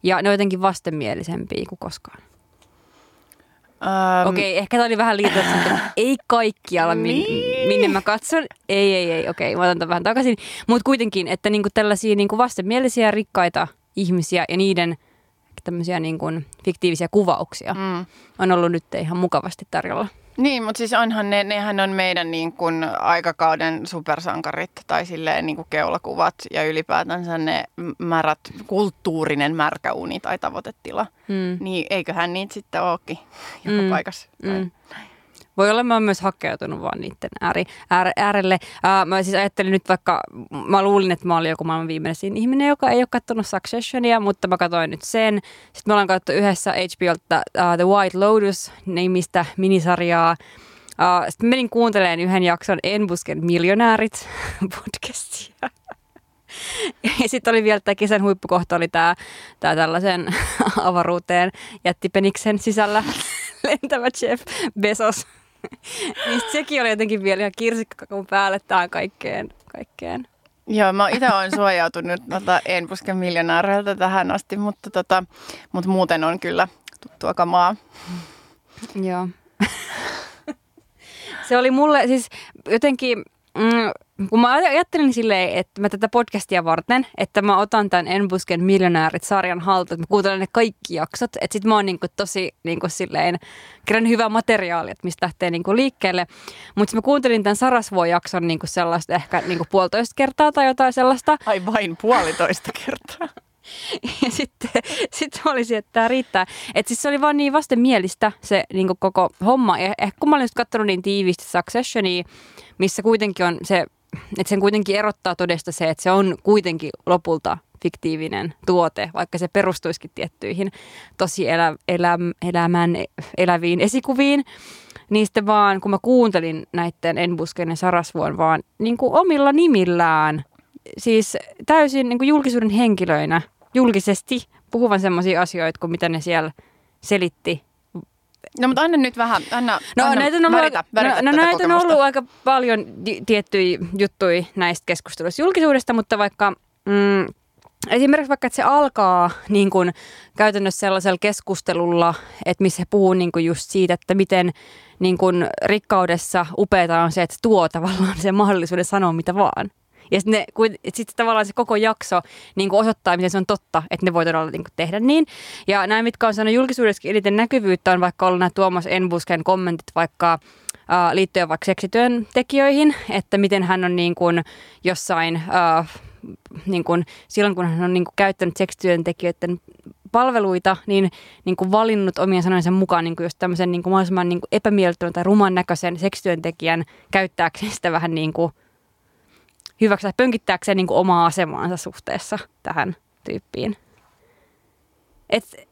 ja ne on jotenkin vastenmielisempiä kuin koskaan. Ähm, Okei, okay, ehkä tämä oli vähän liitetty, että ei kaikkialla, min, Niin. minne mä katson. Ei, ei, ei, okei, okay, mä otan tämän vähän takaisin. Mutta kuitenkin, että niinku tällaisia niinku vastenmielisiä rikkaita ihmisiä ja niiden tämmöisiä niinku fiktiivisiä kuvauksia Mm. on ollut nyt ihan mukavasti tarjolla. Niin, mutta siis onhan ne, nehän on meidän niin kuin aikakauden supersankarit tai silleen niin kuin keulakuvat ja ylipäätänsä ne märät, kulttuurinen märkäuni tai tavoitetila. Mm. Niin eiköhän niitä sitten olekin joka Mm. paikassa. Tai- Mm. Voi olla, mä oon myös hakeutunut vaan niiden ääri, äär, äärelle. Ää, mä siis ajattelin nyt vaikka, mä luulin, että mä olin joku maailman viimeisin ihminen, joka ei ole katsonut Successionia, mutta mä katsoin nyt sen. Sitten me ollaan katsottu yhdessä HBOlta uh, The White Lotus-nimistä minisarjaa. Uh, sitten menin kuuntelemaan yhden jakson En busken miljonäärit podcastia. Ja sitten oli vielä tämä kesän huippukohta, oli tämä, tällaisen avaruuteen jätti Peniksen sisällä lentävä Jeff Bezos. niin sekin oli jotenkin vielä ihan kirsikkakakun päälle tähän kaikkeen. kaikkeen. Joo, mä itse olen suojautunut en puske miljonääreiltä tähän asti, mutta, tota, mutta muuten on kyllä tuttua kamaa. Joo. se oli mulle siis jotenkin, mm, kun mä ajattelin silleen, että mä tätä podcastia varten, että mä otan tämän Enbusken miljonäärit-sarjan haltuun, että mä kuuntelen ne kaikki jaksot, että sit mä oon niinku tosi niinku silleen, kerran hyvä materiaali, että mistä lähtee niinku liikkeelle. Mutta mä kuuntelin tämän Sarasvuo-jakson niinku sellaista ehkä niinku puolitoista kertaa tai jotain sellaista. Ai vain puolitoista kertaa. Ja sitten sit olisi, että tämä riittää. Että siis se oli vaan niin vastenmielistä se niin koko homma. Ja ehkä kun mä olin just katsonut niin tiiviisti Successionia, missä kuitenkin on se, että sen kuitenkin erottaa todesta se, että se on kuitenkin lopulta fiktiivinen tuote, vaikka se perustuisikin tiettyihin tosi elä, elä, elämän, eläviin esikuviin. Niin sitten vaan, kun mä kuuntelin näiden Enbusken ja Sarasvuon vaan niin kuin omilla nimillään, siis täysin niin kuin julkisuuden henkilöinä julkisesti puhuvan sellaisia asioita kuin mitä ne siellä selitti. No mutta anna nyt vähän, anna, no, anna näitä on ollut, väritä, väritä no, no näitä on ollut aika paljon tiettyjä juttuja näistä keskusteluista julkisuudesta, mutta vaikka mm, esimerkiksi vaikka, että se alkaa niin kuin, käytännössä sellaisella keskustelulla, että missä puhuu niin kuin just siitä, että miten niin kuin, rikkaudessa upeata on se, että tuo tavallaan sen mahdollisuuden sanoa mitä vaan. Ja sitten sit tavallaan se koko jakso niin kuin osoittaa, miten se on totta, että ne voi todella niin kuin tehdä niin. Ja nämä, mitkä on saanut julkisuudessa eniten näkyvyyttä, on vaikka ollut nämä Tuomas Enbusken kommentit vaikka äh, liittyen vaikka seksityöntekijöihin, että miten hän on niin kuin jossain... Äh, niin kuin, silloin kun hän on niin kuin käyttänyt seksityöntekijöiden palveluita, niin, niin kuin valinnut omien sanojensa mukaan niin kuin just tämmöisen niin kuin mahdollisimman niin kuin epämiellyttävän tai ruman näköisen seksityöntekijän käyttääkseen sitä vähän niin kuin hyväksi pönkittääkseen niin kuin omaa asemaansa suhteessa tähän tyyppiin. Et,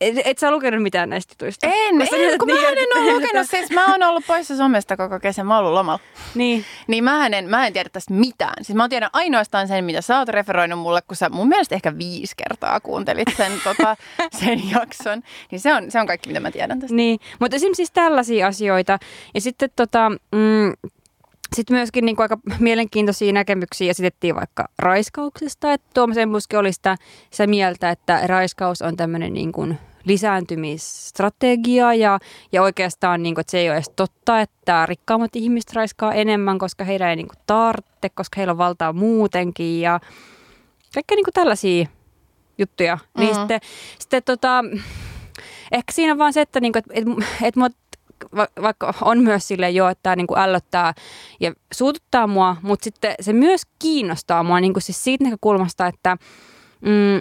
et, et sä lukenut mitään näistä jutuista? En, en kun mä en ole lukenut. Siis mä oon ollut poissa somesta koko kesän. Mä oon ollut lomalla. Niin. Niin mä en, mä en tiedä tästä mitään. Siis mä tiedän ainoastaan sen, mitä sä oot referoinut mulle, kun sä mun mielestä ehkä viisi kertaa kuuntelit sen, tota, sen jakson. Niin se on, se on kaikki, mitä mä tiedän tästä. Niin, mutta esimerkiksi siis tällaisia asioita. Ja sitten tota, mm, sitten myöskin niin kuin aika mielenkiintoisia näkemyksiä esitettiin vaikka raiskauksesta, että Tuomas Embuski oli sitä, sitä mieltä, että raiskaus on tämmöinen niin kuin lisääntymisstrategia ja, ja oikeastaan niin kuin, että se ei ole edes totta, että rikkaammat ihmiset raiskaa enemmän, koska heidän ei niin kuin tarvitse, koska heillä on valtaa muutenkin ja kaikkea niin kuin tällaisia juttuja. Niin mm-hmm. Niin sitten, sitten tota, ehkä siinä on vaan se, että, niin kuin, että, että, että va, vaikka on myös sille jo, että tämä niinku ällöttää ja suututtaa mua, mutta sitten se myös kiinnostaa mua niinku siis siitä näkökulmasta, että, mm,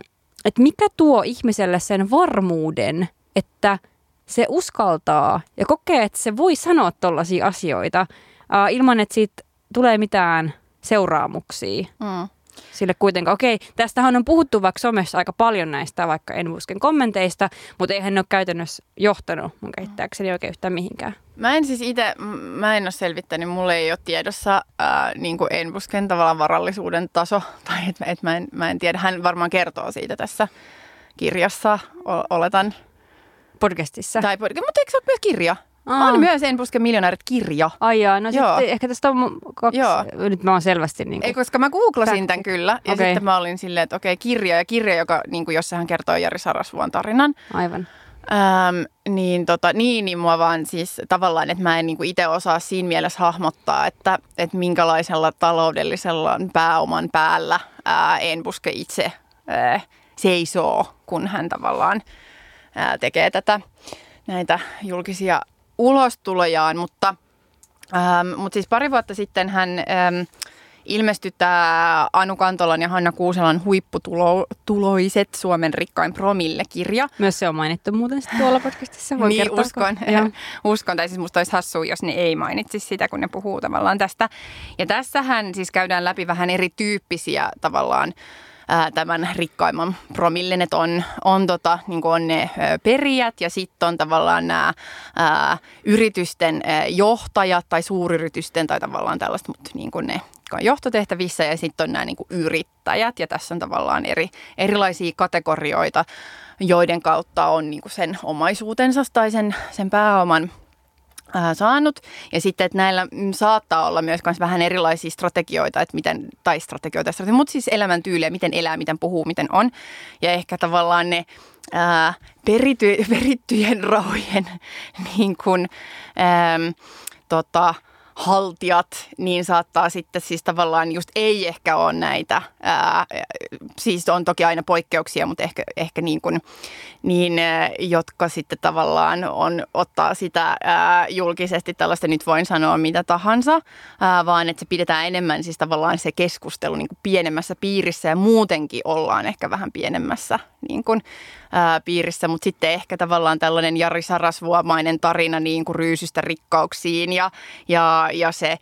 että mikä tuo ihmiselle sen varmuuden, että se uskaltaa ja kokee, että se voi sanoa tollaisia asioita uh, ilman, että siitä tulee mitään seuraamuksia. Mm sille kuitenkaan. Okei, tästähän on puhuttu vaikka somessa aika paljon näistä vaikka Enbusken kommenteista, mutta eihän ne ole käytännössä johtanut mun käsittääkseni oikein yhtään mihinkään. Mä en siis itse, mä en ole selvittänyt, mulle ei ole tiedossa ää, niin kuin Enbusken tavallaan varallisuuden taso, tai että et mä, en, mä en tiedä, hän varmaan kertoo siitä tässä kirjassa, oletan. Podcastissa. Tai podcast, mutta eikö se ole myös kirja? Aa. On myös En puske miljonäärit kirja. Ai jaa, no Joo. sitten ehkä tästä on kaksi. Joo. Nyt mä oon selvästi niin kuin... Ei, koska mä googlasin tämän kyllä. Ja okay. sitten mä olin silleen, että okei, kirja ja kirja, joka, niin kuin, jossa hän kertoo Jari Sarasvuon tarinan. Aivan. Öm, niin, tota, niin, niin mua vaan siis tavallaan, että mä en niin itse osaa siinä mielessä hahmottaa, että, että minkälaisella taloudellisella pääoman päällä ää, en puske itse ää, seisoo, kun hän tavallaan ää, tekee tätä näitä julkisia ulostulojaan, mutta, ähm, mutta siis pari vuotta sitten hän ähm, ilmestyi tämä Anu Kantolan ja Hanna Kuuselan huipputuloiset Suomen rikkain promille-kirja. Myös se on mainittu muuten tuolla podcastissa. Voi niin, uskon. uskon. Tai siis musta olisi hassua, jos ne ei mainitsisi sitä, kun ne puhuu tavallaan tästä. Ja tässähän siis käydään läpi vähän erityyppisiä tavallaan ää, tämän rikkaimman promillen, että on, on, tota, niin on ne perijät ja sitten on tavallaan nämä yritysten ää, johtajat tai suuryritysten tai tavallaan tällaista, mutta niin kuin ne on johtotehtävissä ja sitten on nämä niin kuin yrittäjät. Ja tässä on tavallaan eri, erilaisia kategorioita, joiden kautta on niin kuin sen omaisuutensa tai sen, sen pääoman saanut. Ja sitten, että näillä saattaa olla myös vähän erilaisia strategioita, että miten, tai strategioita, strategioita mutta siis elämäntyyliä, miten elää, miten puhuu, miten on. Ja ehkä tavallaan ne ää, perity, perittyjen rahojen niin kuin, ää, tota, haltijat, niin saattaa sitten siis tavallaan just ei ehkä ole näitä, ää, siis on toki aina poikkeuksia, mutta ehkä, ehkä niin kuin, niin, jotka sitten tavallaan on, ottaa sitä ää, julkisesti tällaista, nyt voin sanoa mitä tahansa, ää, vaan että se pidetään enemmän siis tavallaan se keskustelu niin kuin pienemmässä piirissä ja muutenkin ollaan ehkä vähän pienemmässä niin kuin, ää, piirissä, mutta sitten ehkä tavallaan tällainen Jari Sarasvuomainen tarina niin kuin ryysystä rikkauksiin ja, ja, ja se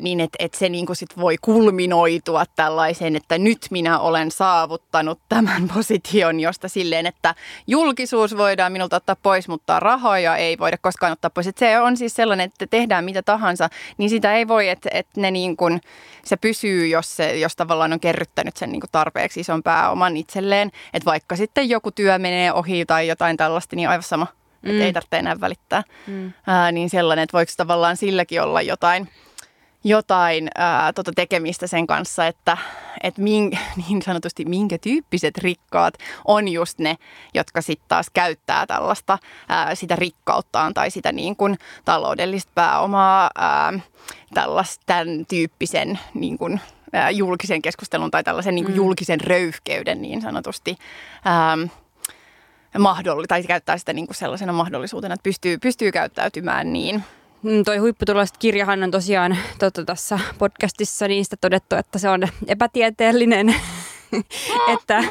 niin, että, että se niin kuin sit voi kulminoitua tällaiseen, että nyt minä olen saavuttanut tämän position, josta silleen, että julkisuus voidaan minulta ottaa pois, mutta rahoja ei voida koskaan ottaa pois. Että se on siis sellainen, että tehdään mitä tahansa, niin sitä ei voi, että, että ne niin kuin, se pysyy, jos, se, jos tavallaan on kerryttänyt sen niin kuin tarpeeksi ison pääoman itselleen. Että vaikka sitten joku työ menee ohi tai jotain tällaista, niin aivan sama. Mm. Että ei tarvitse enää välittää. Mm. Ää, niin sellainen, että voiko tavallaan silläkin olla jotain – jotain ää, tota tekemistä sen kanssa, että et min, niin sanotusti minkä tyyppiset rikkaat on just ne, jotka sitten taas käyttää tällaista ää, sitä rikkauttaan tai sitä niin kuin taloudellista pääomaa ää, tällaista, tämän tyyppisen niin kuin, ää, julkisen keskustelun tai tällaisen niin kuin mm. julkisen röyhkeyden niin sanotusti ää, mahdolli, tai käyttää sitä niin kuin sellaisena mahdollisuutena, että pystyy, pystyy käyttäytymään niin. Mm, toi huipputulaiset kirjahan on tosiaan tota, tässä podcastissa niistä todettu, että se on epätieteellinen. että,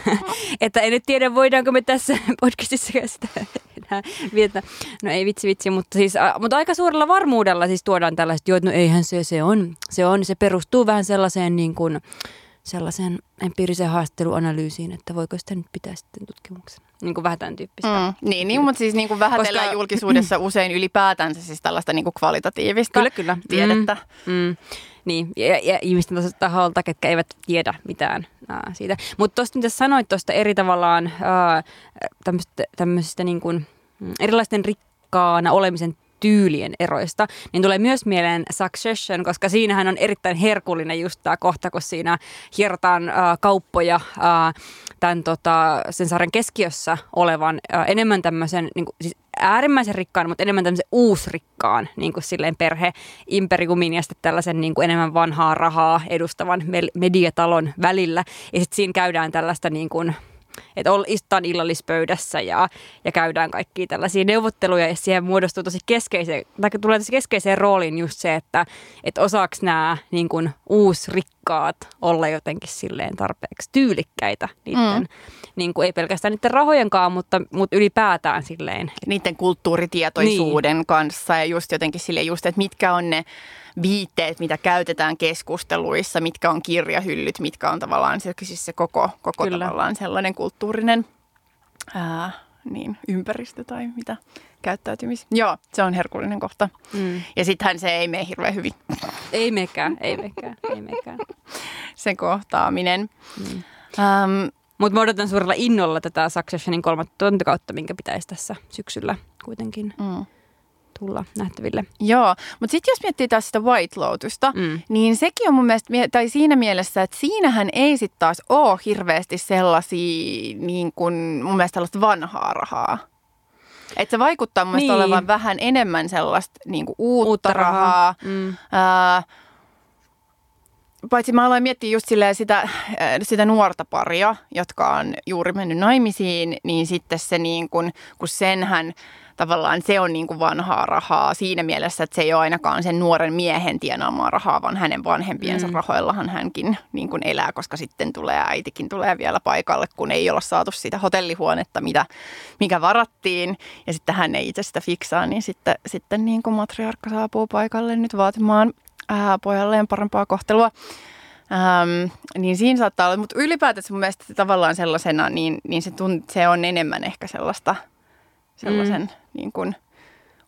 että en nyt tiedä, voidaanko me tässä podcastissa sitä enää viettää. No ei vitsi vitsi, mutta, siis, mutta aika suurella varmuudella siis tuodaan tällaiset, että no eihän se, se on, se on, se perustuu vähän sellaiseen niin kuin, sellaiseen empiiriseen haastatteluanalyysiin, että voiko sitä nyt pitää sitten tutkimuksena. Niin kuin vähän tämän tyyppistä. Mm, niin, niin, mutta siis niin kuin vähätellään Koska, julkisuudessa usein ylipäätänsä siis tällaista niin kuin kvalitatiivista kyllä, kyllä. tiedettä. Mm, mm. Niin, ja, ja ihmisten taholta, ketkä eivät tiedä mitään ää, siitä. Mutta tuosta, mitä sanoit tuosta eri tavallaan ää, tämmöistä, niin kuin, mm, erilaisten rikkaana olemisen tyylien eroista, niin tulee myös mieleen Succession, koska siinähän on erittäin herkullinen just tämä kohta, kun siinä hierotaan äh, kauppoja äh, tämän tota, sen saaren keskiössä olevan äh, enemmän tämmöisen, niin kuin, siis äärimmäisen rikkaan, mutta enemmän tämmöisen uusrikkaan niin kuin silleen perhe imperiumin ja sitten tällaisen niin kuin enemmän vanhaa rahaa edustavan mediatalon välillä. Ja sitten siinä käydään tällaista niin kuin, että istutaan illallispöydässä ja, ja käydään kaikkia tällaisia neuvotteluja ja siihen muodostuu tosi keskeiseen, tai tulee tosi keskeiseen rooliin just se, että, että osaako nämä niin uusrikkaat olla jotenkin silleen tarpeeksi tyylikkäitä niiden, mm. Niin kuin ei pelkästään niiden rahojenkaan, mutta, mutta ylipäätään silleen. Niiden kulttuuritietoisuuden niin. kanssa ja just jotenkin silleen just, että mitkä on ne viitteet, mitä käytetään keskusteluissa, mitkä on kirjahyllyt, mitkä on tavallaan se, siis se koko, koko tavallaan sellainen kulttuurinen ää, niin, ympäristö tai mitä käyttäytymis. Joo, se on herkullinen kohta. Mm. Ja sittenhän se ei mene hirveän hyvin. Ei mekään, ei mekään, ei mekään. se kohtaaminen. Mm. Um, Mutta mä odotan suurella innolla tätä Successionin kolmatta kautta, minkä pitäisi tässä syksyllä kuitenkin mm tulla nähtäville. Joo, mutta sitten jos miettii taas sitä White Lotusta, mm. niin sekin on mun mielestä, tai siinä mielessä, että siinähän ei sitten taas ole hirveästi sellaisia, niin kuin, mun mielestä tällaista vanhaa rahaa. Että se vaikuttaa mun niin. olevan vähän enemmän sellaista niin kuin uutta, uutta rahaa. rahaa. Mm. Ää, paitsi mä aloin miettiä just sitä, sitä nuorta paria, jotka on juuri mennyt naimisiin, niin sitten se niin kun, kun senhän tavallaan se on niin kuin vanhaa rahaa siinä mielessä, että se ei ole ainakaan sen nuoren miehen tienaamaa rahaa, vaan hänen vanhempiensa mm. rahoillahan hänkin niin kuin elää, koska sitten tulee äitikin tulee vielä paikalle, kun ei olla saatu sitä hotellihuonetta, mitä, mikä varattiin. Ja sitten hän ei itse sitä fiksaa, niin sitten, sitten niin kuin matriarkka saapuu paikalle nyt vaatimaan ää, pojalleen parempaa kohtelua. Ähm, niin siinä saattaa olla, mutta ylipäätänsä mun mielestä tavallaan sellaisena, niin, niin se, tunt, se on enemmän ehkä sellaista – sellaisen mm. niin kuin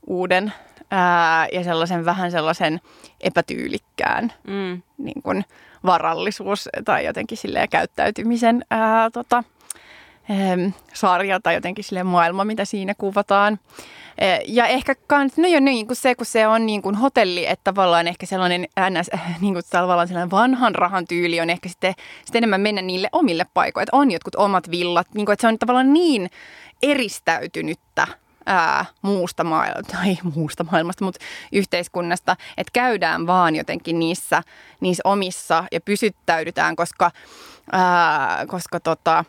uuden ää, ja sellaisen vähän sellaisen epätyylikkään mm. niin kuin varallisuus tai jotenkin silleen käyttäytymisen ää, tota, sarja tai jotenkin sille maailma, mitä siinä kuvataan. Ja ehkä kans, no jo niin kuin se, kun se on niin kuin hotelli, että tavallaan ehkä sellainen ns, niin kuin tavallaan sellainen vanhan rahan tyyli on ehkä sitten, sitten enemmän mennä niille omille paikoille. Että on jotkut omat villat, niin kuin, että se on tavallaan niin eristäytynyttä ää, muusta maailmasta, tai muusta maailmasta, mutta yhteiskunnasta, että käydään vaan jotenkin niissä, niissä omissa ja pysyttäydytään, koska, ää, koska tota,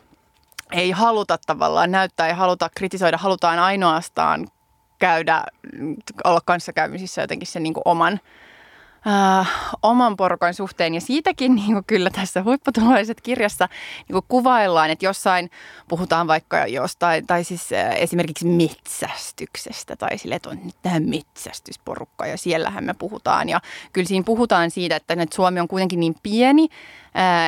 ei haluta tavallaan näyttää, ei haluta kritisoida, halutaan ainoastaan käydä, olla kanssakäymisissä jotenkin sen niin kuin oman, äh, oman porukan suhteen. Ja siitäkin niin kuin kyllä tässä huipputuloiset kirjassa niin kuin kuvaillaan, että jossain puhutaan vaikka jostain, tai siis äh, esimerkiksi metsästyksestä, tai sille, että on tämä metsästysporukka, ja siellähän me puhutaan. Ja kyllä siinä puhutaan siitä, että Suomi on kuitenkin niin pieni,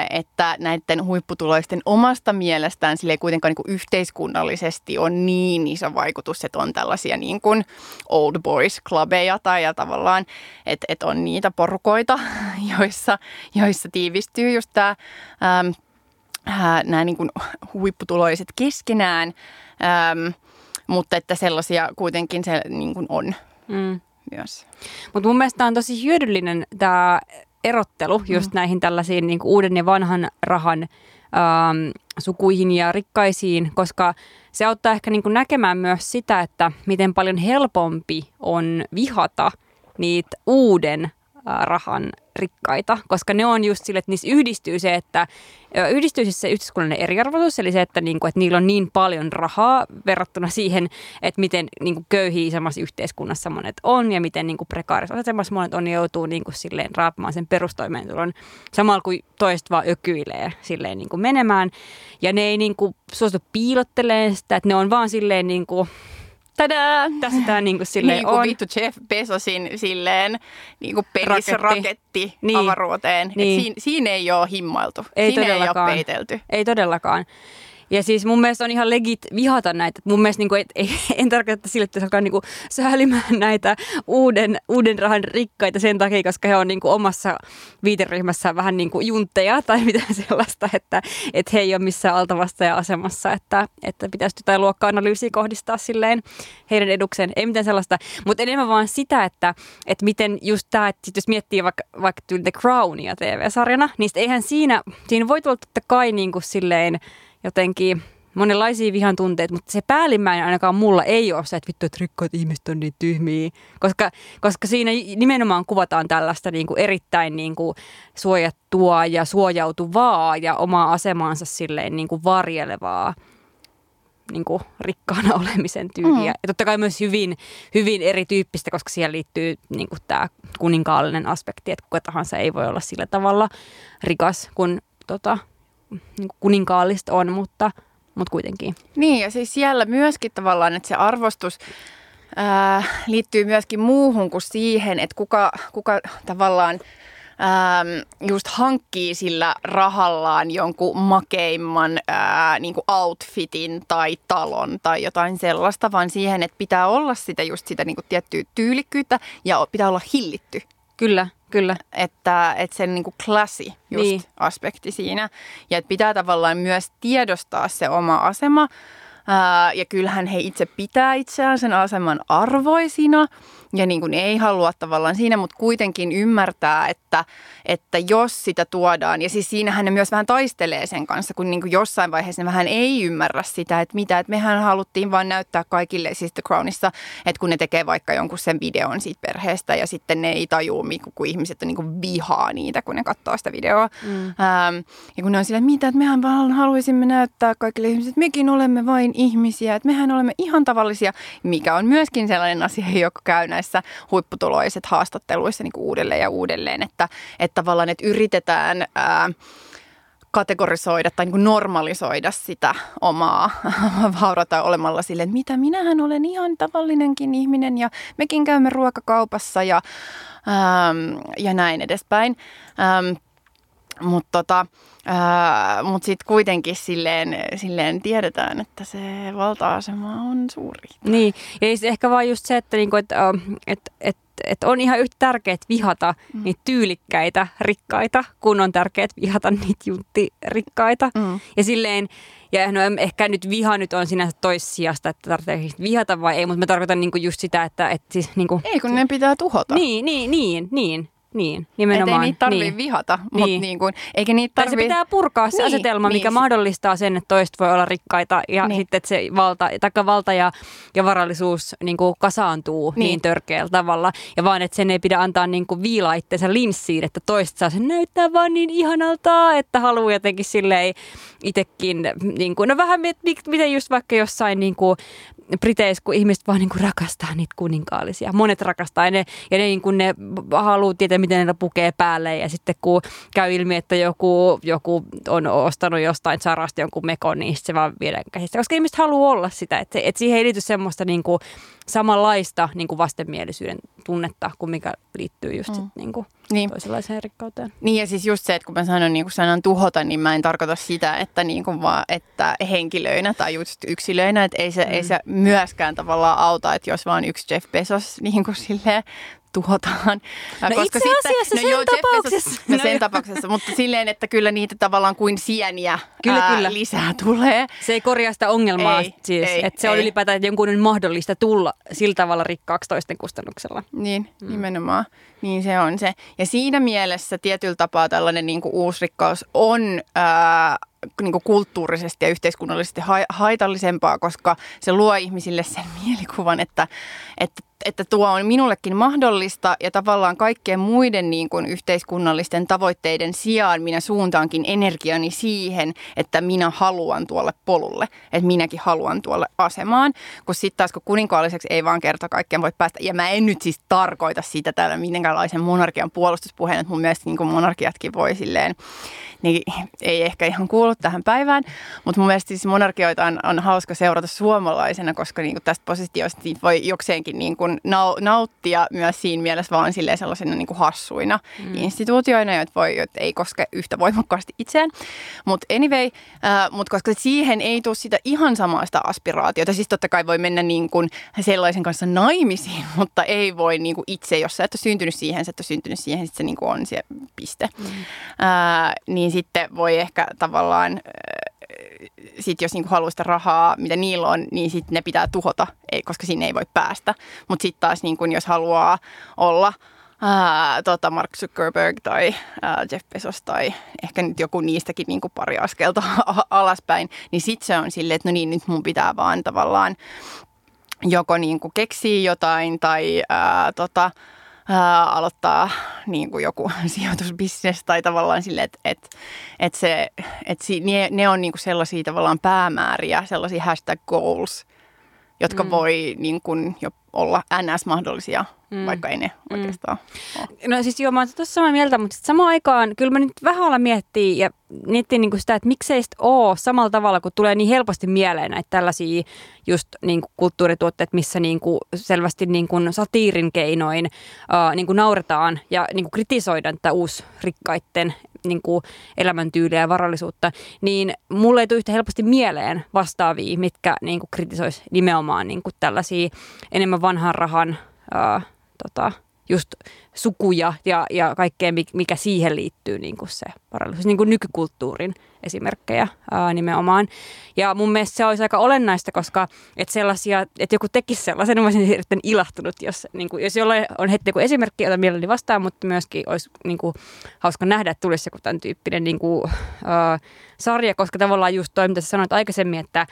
että näiden huipputuloisten omasta mielestään sille ei kuitenkaan niin kuin yhteiskunnallisesti on niin iso vaikutus, että on tällaisia niin kuin old boys clubeja tai ja tavallaan, että, että on niitä porukoita, joissa, joissa tiivistyy just tämä ähm, nämä niin kuin huipputuloiset keskenään, ähm, mutta että sellaisia kuitenkin se niin kuin on mm. myös. Mutta mun mielestä on tosi hyödyllinen tämä erottelu just mm. näihin tällaisiin niin kuin uuden ja vanhan rahan ähm, sukuihin ja rikkaisiin, koska se auttaa ehkä niin kuin näkemään myös sitä, että miten paljon helpompi on vihata niitä uuden rahan rikkaita, koska ne on just sille, että niissä yhdistyy se, että yhdistyy siis se yhteiskunnallinen eriarvoisuus, eli se, että, niinku, että niillä on niin paljon rahaa verrattuna siihen, että miten niinku, köyhiä samassa yhteiskunnassa monet on ja miten niinku, prekaarisessa asemassa monet on ja joutuu niinku, silleen raapamaan sen perustoimeentulon samalla kuin toiset vaan ökyilee silleen niinku, menemään. Ja ne ei niinku, suostu piilotteleen sitä, että ne on vaan silleen niinku, Tadaa! Tässä tämä niin kuin silleen niin kuin on. vittu Jeff Bezosin silleen niin kuin raketti niin. avaruuteen. Niin. siinä, siinä ei ole himmailtu. Ei siinä ei ole peitelty. Ei todellakaan. Ja siis mun mielestä on ihan legit vihata näitä. Mun mielestä niin kuin, et, ei, en tarkoita sille, että alkaa niin kuin säälymään näitä uuden, uuden rahan rikkaita sen takia, koska he on niin kuin omassa viiteryhmässä vähän niin kuin juntteja tai mitään sellaista, että, että he ei ole missään altavasta ja asemassa, että, että pitäisi jotain luokka-analyysiä kohdistaa silleen heidän edukseen. Ei mitään sellaista, mutta enemmän vaan sitä, että, että miten just tämä, että jos miettii vaikka, vaikka The Crownia TV-sarjana, niin eihän siinä, siinä voi tulla totta kai niin kuin silleen, jotenkin monenlaisia vihan tunteita, mutta se päällimmäinen ainakaan mulla ei ole se, että vittu, että rikkaat ihmiset on niin tyhmiä. Koska, koska siinä nimenomaan kuvataan tällaista niin kuin erittäin niin kuin suojattua ja suojautuvaa ja omaa asemaansa silleen niin kuin varjelevaa niin kuin rikkaana olemisen tyyliä. Mm. Ja totta kai myös hyvin, hyvin erityyppistä, koska siihen liittyy niin kuin tämä kuninkaallinen aspekti, että kuka tahansa ei voi olla sillä tavalla rikas kuin tota, niin kuninkaallista on, mutta, mutta kuitenkin. Niin ja siis siellä myöskin tavallaan, että se arvostus ää, liittyy myöskin muuhun kuin siihen, että kuka, kuka tavallaan just hankkii sillä rahallaan jonkun makeimman ää, niin kuin outfitin tai talon tai jotain sellaista, vaan siihen, että pitää olla sitä just sitä niin kuin tiettyä tyylikkyyttä ja pitää olla hillitty. Kyllä. Kyllä. Että, että sen niin kuin classy just niin. aspekti siinä. Ja että pitää tavallaan myös tiedostaa se oma asema. Ää, ja kyllähän he itse pitää itseään sen aseman arvoisina ja niin kuin ei halua tavallaan siinä, mutta kuitenkin ymmärtää, että, että jos sitä tuodaan, ja siis siinähän ne myös vähän taistelee sen kanssa, kun niin kuin jossain vaiheessa ne vähän ei ymmärrä sitä, että mitä, että mehän haluttiin vain näyttää kaikille, siis The Crownissa, että kun ne tekee vaikka jonkun sen videon siitä perheestä, ja sitten ne ei tajua, kun ihmiset on niin kuin vihaa niitä, kun ne katsoo sitä videoa. Mm. Ähm, ja kun ne on sillä, että mitä, että mehän vaan haluaisimme näyttää kaikille ihmisille, että mekin olemme vain ihmisiä, että mehän olemme ihan tavallisia, mikä on myöskin sellainen asia, joka käy näissä näissä huipputuloiset haastatteluissa niin kuin uudelleen ja uudelleen, että, että tavallaan että yritetään ää, kategorisoida tai niin normalisoida sitä omaa vaurata olemalla sille, että mitä minähän olen ihan tavallinenkin ihminen ja mekin käymme ruokakaupassa ja, ähm, ja näin edespäin. Ähm, mutta tota, mut sitten kuitenkin silleen, silleen tiedetään, että se valta-asema on suuri. Niin, ja siis ehkä vaan just se, että, niinku, että, että, että et on ihan yhtä tärkeää vihata mm. niitä tyylikkäitä rikkaita, kun on tärkeää vihata niitä juttirikkaita. Mm. Ja silleen, ja no ehkä nyt viha nyt on sinänsä toissijasta, että tarvitsee vihata vai ei, mutta mä tarkoitan niinku just sitä, että... että siis niinku, ei, kun ne pitää tuhota. Niin, niin, niin, niin. Niin, nimenomaan. Et ei niitä tarvii niin. vihata, niin. mutta niin kuin, eikä niitä tarvii... Tai se pitää purkaa se niin, asetelma, mikä niin. mahdollistaa sen, että toiset voi olla rikkaita ja niin. sitten että se valta, taikka valta ja, ja varallisuus niin kuin kasaantuu niin. niin törkeällä tavalla. Ja vaan, että sen ei pidä antaa niin kuin viilaa itseensä linssiin, että toista saa sen näyttää vaan niin ihanalta, että haluaa jotenkin silleen itsekin, niin kuin, no vähän miten just vaikka jossain niin kuin Briteissä, kun ihmiset vaan niin kuin rakastaa niitä kuninkaallisia. Monet rakastaa ja ne, ja ne, niin kuin ne haluaa tietää, miten ne pukee päälle. Ja sitten kun käy ilmi, että joku, joku on ostanut jostain sarasta jonkun mekon, niin se vaan viedään käsistä. Koska ihmiset haluaa olla sitä. Että, että siihen ei liity semmoista niin kuin samanlaista niin kuin vastenmielisyyden tunnetta kuin mikä liittyy just mm. sit, niin kuin niin. toisenlaiseen rikkauteen. Niin ja siis just se, että kun mä sanon niin kuin sanan tuhota, niin mä en tarkoita sitä, että, niin kuin vaan, että henkilöinä tai just yksilöinä, että ei se, mm. ei se myöskään tavallaan auta, että jos vaan yksi Jeff Bezos niin kuin silleen tuhotaan. No koska itse asiassa sitten, no sen joo, tapauksessa. No, no sen tapauksessa, mutta silleen, että kyllä niitä tavallaan kuin sieniä kyllä, ää, kyllä. lisää tulee. Se ei korjaa sitä ongelmaa ei, siis, ei, että se ei. on ylipäätään että jonkun mahdollista tulla sillä tavalla rikkaaksi toisten kustannuksella. Niin, mm. nimenomaan. Niin se on se. Ja siinä mielessä tietyllä tapaa tällainen niin kuin uusrikkaus on... Ää, niin kulttuurisesti ja yhteiskunnallisesti haitallisempaa, koska se luo ihmisille sen mielikuvan, että, että että tuo on minullekin mahdollista ja tavallaan kaikkien muiden niin kuin yhteiskunnallisten tavoitteiden sijaan minä suuntaankin energiani siihen, että minä haluan tuolle polulle, että minäkin haluan tuolle asemaan, kun sitten taas kun kuninkaalliseksi ei vaan kerta kaikkeen voi päästä, ja mä en nyt siis tarkoita sitä täällä minkälaisen monarkian puolustuspuheen, että mun mielestä niin kuin monarkiatkin voi silleen niin ei ehkä ihan kuulu tähän päivään. Mutta mun mielestä siis monarkioita on, on hauska seurata suomalaisena, koska niin kuin tästä positiosta voi jokseenkin niin kuin nauttia myös siinä mielessä vaan sellaisena niin kuin hassuina mm. instituutioina, joita, voi, joita ei koske yhtä voimakkaasti itseään. Mutta anyway, äh, mut koska siihen ei tule sitä ihan samaista aspiraatiota, siis totta kai voi mennä niin kuin sellaisen kanssa naimisiin, mutta ei voi niin kuin itse, jos sä et ole syntynyt siihen, sä et ole syntynyt siihen, sitten se niin kuin on se piste. Mm. Äh, niin sitten voi ehkä tavallaan, äh, sit jos niinku haluaa sitä rahaa, mitä niillä on, niin sitten ne pitää tuhota, ei, koska sinne ei voi päästä. Mutta sitten taas niinku, jos haluaa olla ää, tota Mark Zuckerberg tai ää, Jeff Bezos tai ehkä nyt joku niistäkin niin kuin pari askelta alaspäin, niin sitten se on silleen, että no niin, nyt mun pitää vaan tavallaan joko niin kuin keksiä jotain tai ää, tota, ää, aloittaa niin kuin joku sijoitusbisnes tai tavallaan sille, että et, et se, et si, ne, ne on niin kuin sellaisia tavallaan päämääriä, sellaisia hashtag goals, jotka mm. voi niin kuin jo olla ns-mahdollisia, mm. vaikka ei ne mm. oikeastaan ole. No siis joo, mä oon tuossa samaa mieltä, mutta samaan aikaan kyllä mä nyt vähän olla miettii ja miettii niin sitä, että miksei sit ole samalla tavalla, kun tulee niin helposti mieleen näitä tällaisia just niin kuin kulttuurituotteet, missä niin kuin selvästi niin kuin satiirin keinoin niin kuin nauretaan ja niin kuin kritisoidaan tätä uusrikkaiden niin kuin elämäntyyliä ja varallisuutta, niin mulle ei tule yhtä helposti mieleen vastaavia, mitkä niin kuin kritisoisi nimenomaan niin kuin tällaisia enemmän vanhan rahan ää, tota, just sukuja ja, ja kaikkea, mikä siihen liittyy niin kuin se varallisuus, niin kuin nykykulttuurin esimerkkejä ää, nimenomaan. Ja mun mielestä se olisi aika olennaista, koska että sellaisia, että joku tekisi sellaisen, mä olisin erittäin ilahtunut, jos, niin kuin, jos jollain on heti joku esimerkki, jota mielelläni vastaan, mutta myöskin olisi niin kuin, hauska nähdä, että tulisi joku tämän tyyppinen niin kuin, ää, sarja, koska tavallaan just toi, mitä sä sanoit aikaisemmin, että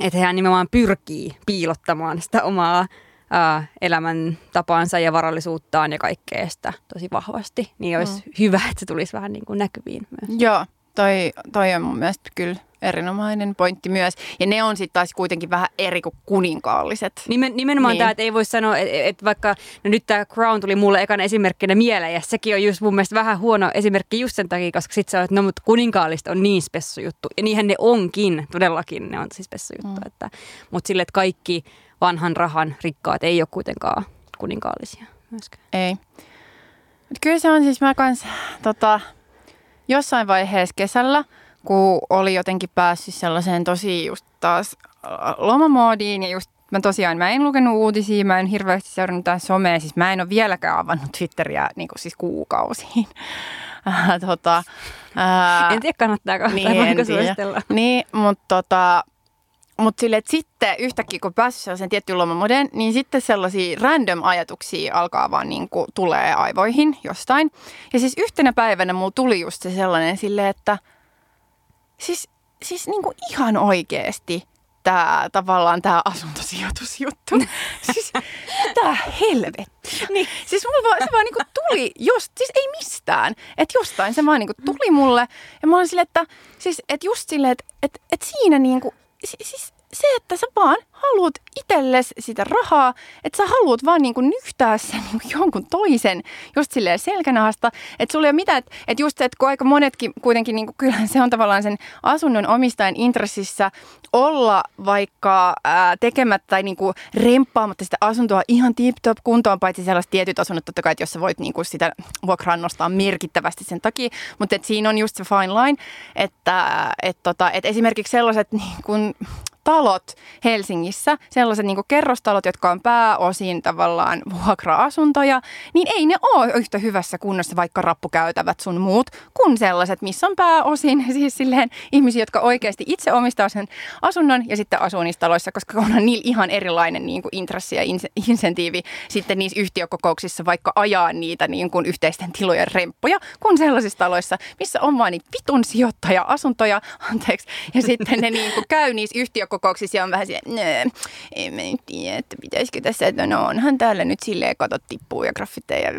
että hän nimenomaan pyrkii piilottamaan sitä omaa ää, elämäntapaansa ja varallisuuttaan ja kaikkea sitä tosi vahvasti. Niin olisi mm. hyvä, että se tulisi vähän niin kuin näkyviin myös. Joo, toi, toi on mun mielestä kyllä erinomainen pointti myös. Ja ne on sitten taas kuitenkin vähän eri kuin kuninkaalliset. Nimen, nimenomaan niin. tämä, että ei voi sanoa, että et vaikka, no nyt tämä Crown tuli mulle ekana esimerkkinä mieleen, ja sekin on just mun mielestä vähän huono esimerkki just sen takia, koska sitten sä että no mutta kuninkaallista on niin spessu juttu. Ja niinhän ne onkin, todellakin ne on siis spessu juttu. Mm. Että, mutta sille, että kaikki vanhan rahan rikkaat ei ole kuitenkaan kuninkaallisia myöskään. Ei. Kyllä se on siis mä kans tota, jossain vaiheessa kesällä, kun oli jotenkin päässyt sellaiseen tosi just taas lomamoodiin ja just mä tosiaan, mä en lukenut uutisia, mä en hirveästi seurannut mitään somea, siis mä en ole vieläkään avannut Twitteriä niin kuin siis kuukausiin. Äh, tota, ää, en tiedä kannattaako niin, en tiedä. Niin, mutta tota, mutta sille, että sitten yhtäkkiä kun päässyt sellaisen tiettyyn lomamoden, niin sitten sellaisia random ajatuksia alkaa vaan niin kuin tulee aivoihin jostain. Ja siis yhtenä päivänä mulla tuli just se sellainen silleen, että siis, siis niin kuin ihan oikeasti tämä tavallaan tämä asuntosijoitusjuttu. siis mitä helvetti. Niin. Siis mulla vaan, se vaan niinku tuli just, siis ei mistään. Että jostain se vaan niinku tuli mulle. Ja mä olin silleen, että siis, et just silleen, että et, et siinä niinku, Is, is, se, että sä vaan haluat itsellesi sitä rahaa, että sä haluat vaan niinku nyhtää sen niinku jonkun toisen just silleen selkänahasta. Että sulla ei ole mitään, että et just se, että kun aika monetkin kuitenkin, niinku, kyllähän se on tavallaan sen asunnon omistajan intressissä olla vaikka ää, tekemättä tai niinku remppaamatta sitä asuntoa ihan tip-top kuntoon, paitsi sellaiset tietyt asunnot totta kai, että jos sä voit niinku sitä vuokraa nostaa merkittävästi sen takia. Mutta siinä on just se fine line, että et, tota, et esimerkiksi sellaiset niin kun, talot Helsingissä, sellaiset niin kerrostalot, jotka on pääosin tavallaan vuokra-asuntoja, niin ei ne ole yhtä hyvässä kunnossa, vaikka rappukäytävät sun muut, kuin sellaiset, missä on pääosin siis silleen ihmisiä, jotka oikeasti itse omistaa sen asunnon ja sitten asuu niissä taloissa, koska on niillä ihan erilainen niin kuin intressi ja insentiivi sitten niissä yhtiökokouksissa vaikka ajaa niitä niin kuin yhteisten tilojen remppuja, kuin sellaisissa taloissa, missä on vaan niitä vitun sijoittaja-asuntoja, anteeksi, ja sitten ne niin kuin käy niissä yhtiökokouksissa kokouksissa on vähän silleen, en mä nyt tiedä, että pitäisikö tässä, että no onhan täällä nyt silleen katot tippuu ja graffiteja,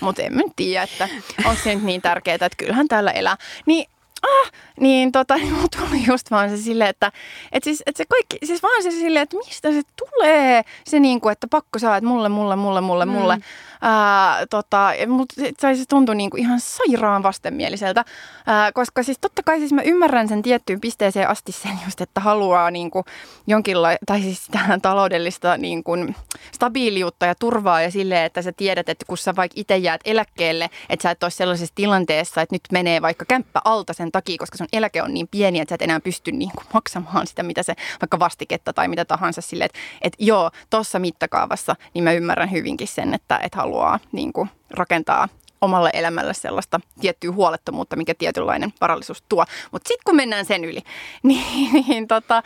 mutta en mä nyt tiedä, että onko se nyt niin tärkeää, että kyllähän täällä elää. Niin ah, niin tota, niin mulla tuli just vaan se silleen, että et siis, et se kaikki, siis vaan se silleen, että mistä se tulee, se niin kuin, että pakko saa, että mulle, mulle, mulle, mulle, mm. mulle. Ää, tota, mutta se, se tuntui niin kuin ihan sairaan vastenmieliseltä, ää, koska siis totta kai siis mä ymmärrän sen tiettyyn pisteeseen asti sen just, että haluaa niin kuin jonkinlaista, tai siis tähän taloudellista niin kuin stabiiliutta ja turvaa ja silleen, että sä tiedät, että kun sä vaikka itse jäät eläkkeelle, että sä et ole sellaisessa tilanteessa, että nyt menee vaikka kämppä alta sen takia, koska sun eläke on niin pieni, että sä et enää pysty niin kuin maksamaan sitä, mitä se vaikka vastiketta tai mitä tahansa sille, että, että joo, tuossa mittakaavassa, niin mä ymmärrän hyvinkin sen, että, että haluaa niin kuin rakentaa omalle elämälle sellaista tiettyä huolettomuutta, mikä tietynlainen varallisuus tuo. Mutta sitten kun mennään sen yli, niin, niin, tota,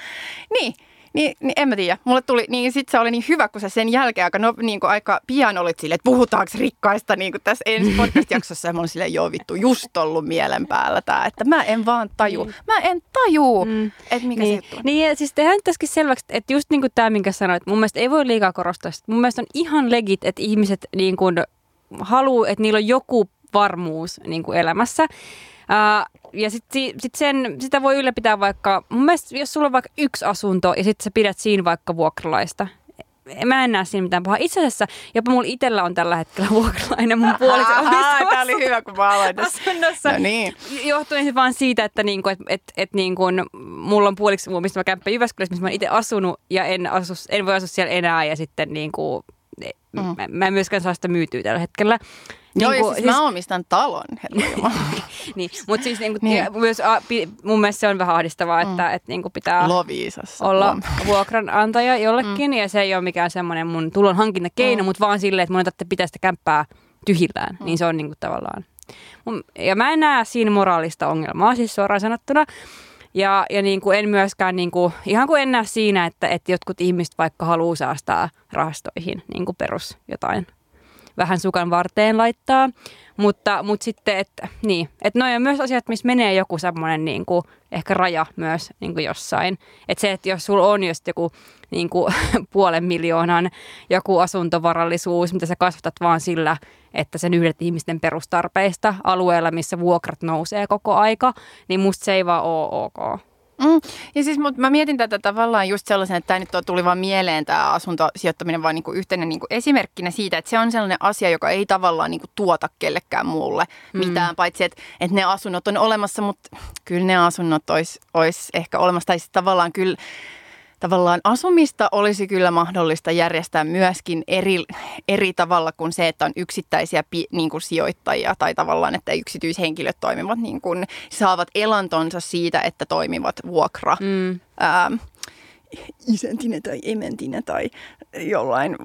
niin niin, niin en mä tiedä. Mulle tuli, niin sit se oli niin hyvä, kun sä sen jälkeen aika, no, niin kuin aika pian olit silleen, että puhutaanko rikkaista niin kuin tässä ensi podcast-jaksossa. Ja mä olin silleen, joo vittu, just ollut mielen päällä tää, että mä en vaan taju. Mm. Mä en taju, mm. että mikä niin. se juttu Niin, ja siis tehdään tässäkin selväksi, että just niin kuin tämä, minkä sanoit, mun mielestä ei voi liikaa korostaa. Mun mielestä on ihan legit, että ihmiset niin kuin haluaa, että niillä on joku varmuus niin kuin elämässä. Uh, ja sit, sit sen, sitä voi ylläpitää vaikka, mun mielestä jos sulla on vaikka yksi asunto ja sitten sä pidät siinä vaikka vuokralaista, mä en näe siinä mitään pahaa. Itse asiassa jopa mulla itsellä on tällä hetkellä vuokralainen mun puoliso Tämä oli hyvä, kun mä aloin asunnossa. No niin. Johtuen vaan siitä, että niinku, et, et, et niinku, mulla on puoliksi, mistä mä kämppä Jyväskylässä, missä mä itse asunut ja en, asu, en voi asua siellä enää ja sitten niinku, mm. mä, mä en myöskään saa sitä myytyä tällä hetkellä. Joo, niin kuin, siis, siis mä omistan talon, niin, mutta siis niin kuin, niin. myös a, pi, mun mielestä se on vähän ahdistavaa, että, mm. että niin kuin pitää Loviisassa. olla Lom. vuokranantaja jollekin, mm. ja se ei ole mikään semmoinen mun tulon hankinta keino, mm. mutta vaan silleen, että mun ei pitää sitä kämppää tyhjillään, mm. niin se on niin kuin tavallaan. Ja mä en näe siinä moraalista ongelmaa, siis suoraan sanottuna. Ja, ja niin kuin en myöskään, niin kuin, ihan kuin en näe siinä, että, että jotkut ihmiset vaikka haluaa säästää rahastoihin niin kuin perus jotain vähän sukan varteen laittaa. Mutta, mutta sitten, että niin, että noin on myös asiat, missä menee joku semmoinen niin kuin, ehkä raja myös niin kuin jossain. Että se, että jos sulla on just joku niin kuin, puolen miljoonan joku asuntovarallisuus, mitä sä kasvatat vaan sillä, että sen yhdet ihmisten perustarpeista alueella, missä vuokrat nousee koko aika, niin musta se ei vaan ole ok. Mm. Ja siis mut mä mietin tätä tavallaan just sellaisen, että tämä nyt tuli vaan mieleen tämä asuntosijoittaminen vaan niinku yhtenä niinku esimerkkinä siitä, että se on sellainen asia, joka ei tavallaan niinku tuota kellekään muulle mm. mitään, paitsi että, että ne asunnot on olemassa, mutta kyllä ne asunnot olisi olis ehkä olemassa, tai tavallaan kyllä tavallaan asumista olisi kyllä mahdollista järjestää myöskin eri, eri tavalla kuin se, että on yksittäisiä niin kuin sijoittajia tai tavallaan, että yksityishenkilöt toimivat niin kuin, saavat elantonsa siitä, että toimivat vuokra. Mm. Ää, isäntinä tai ementinä tai jollain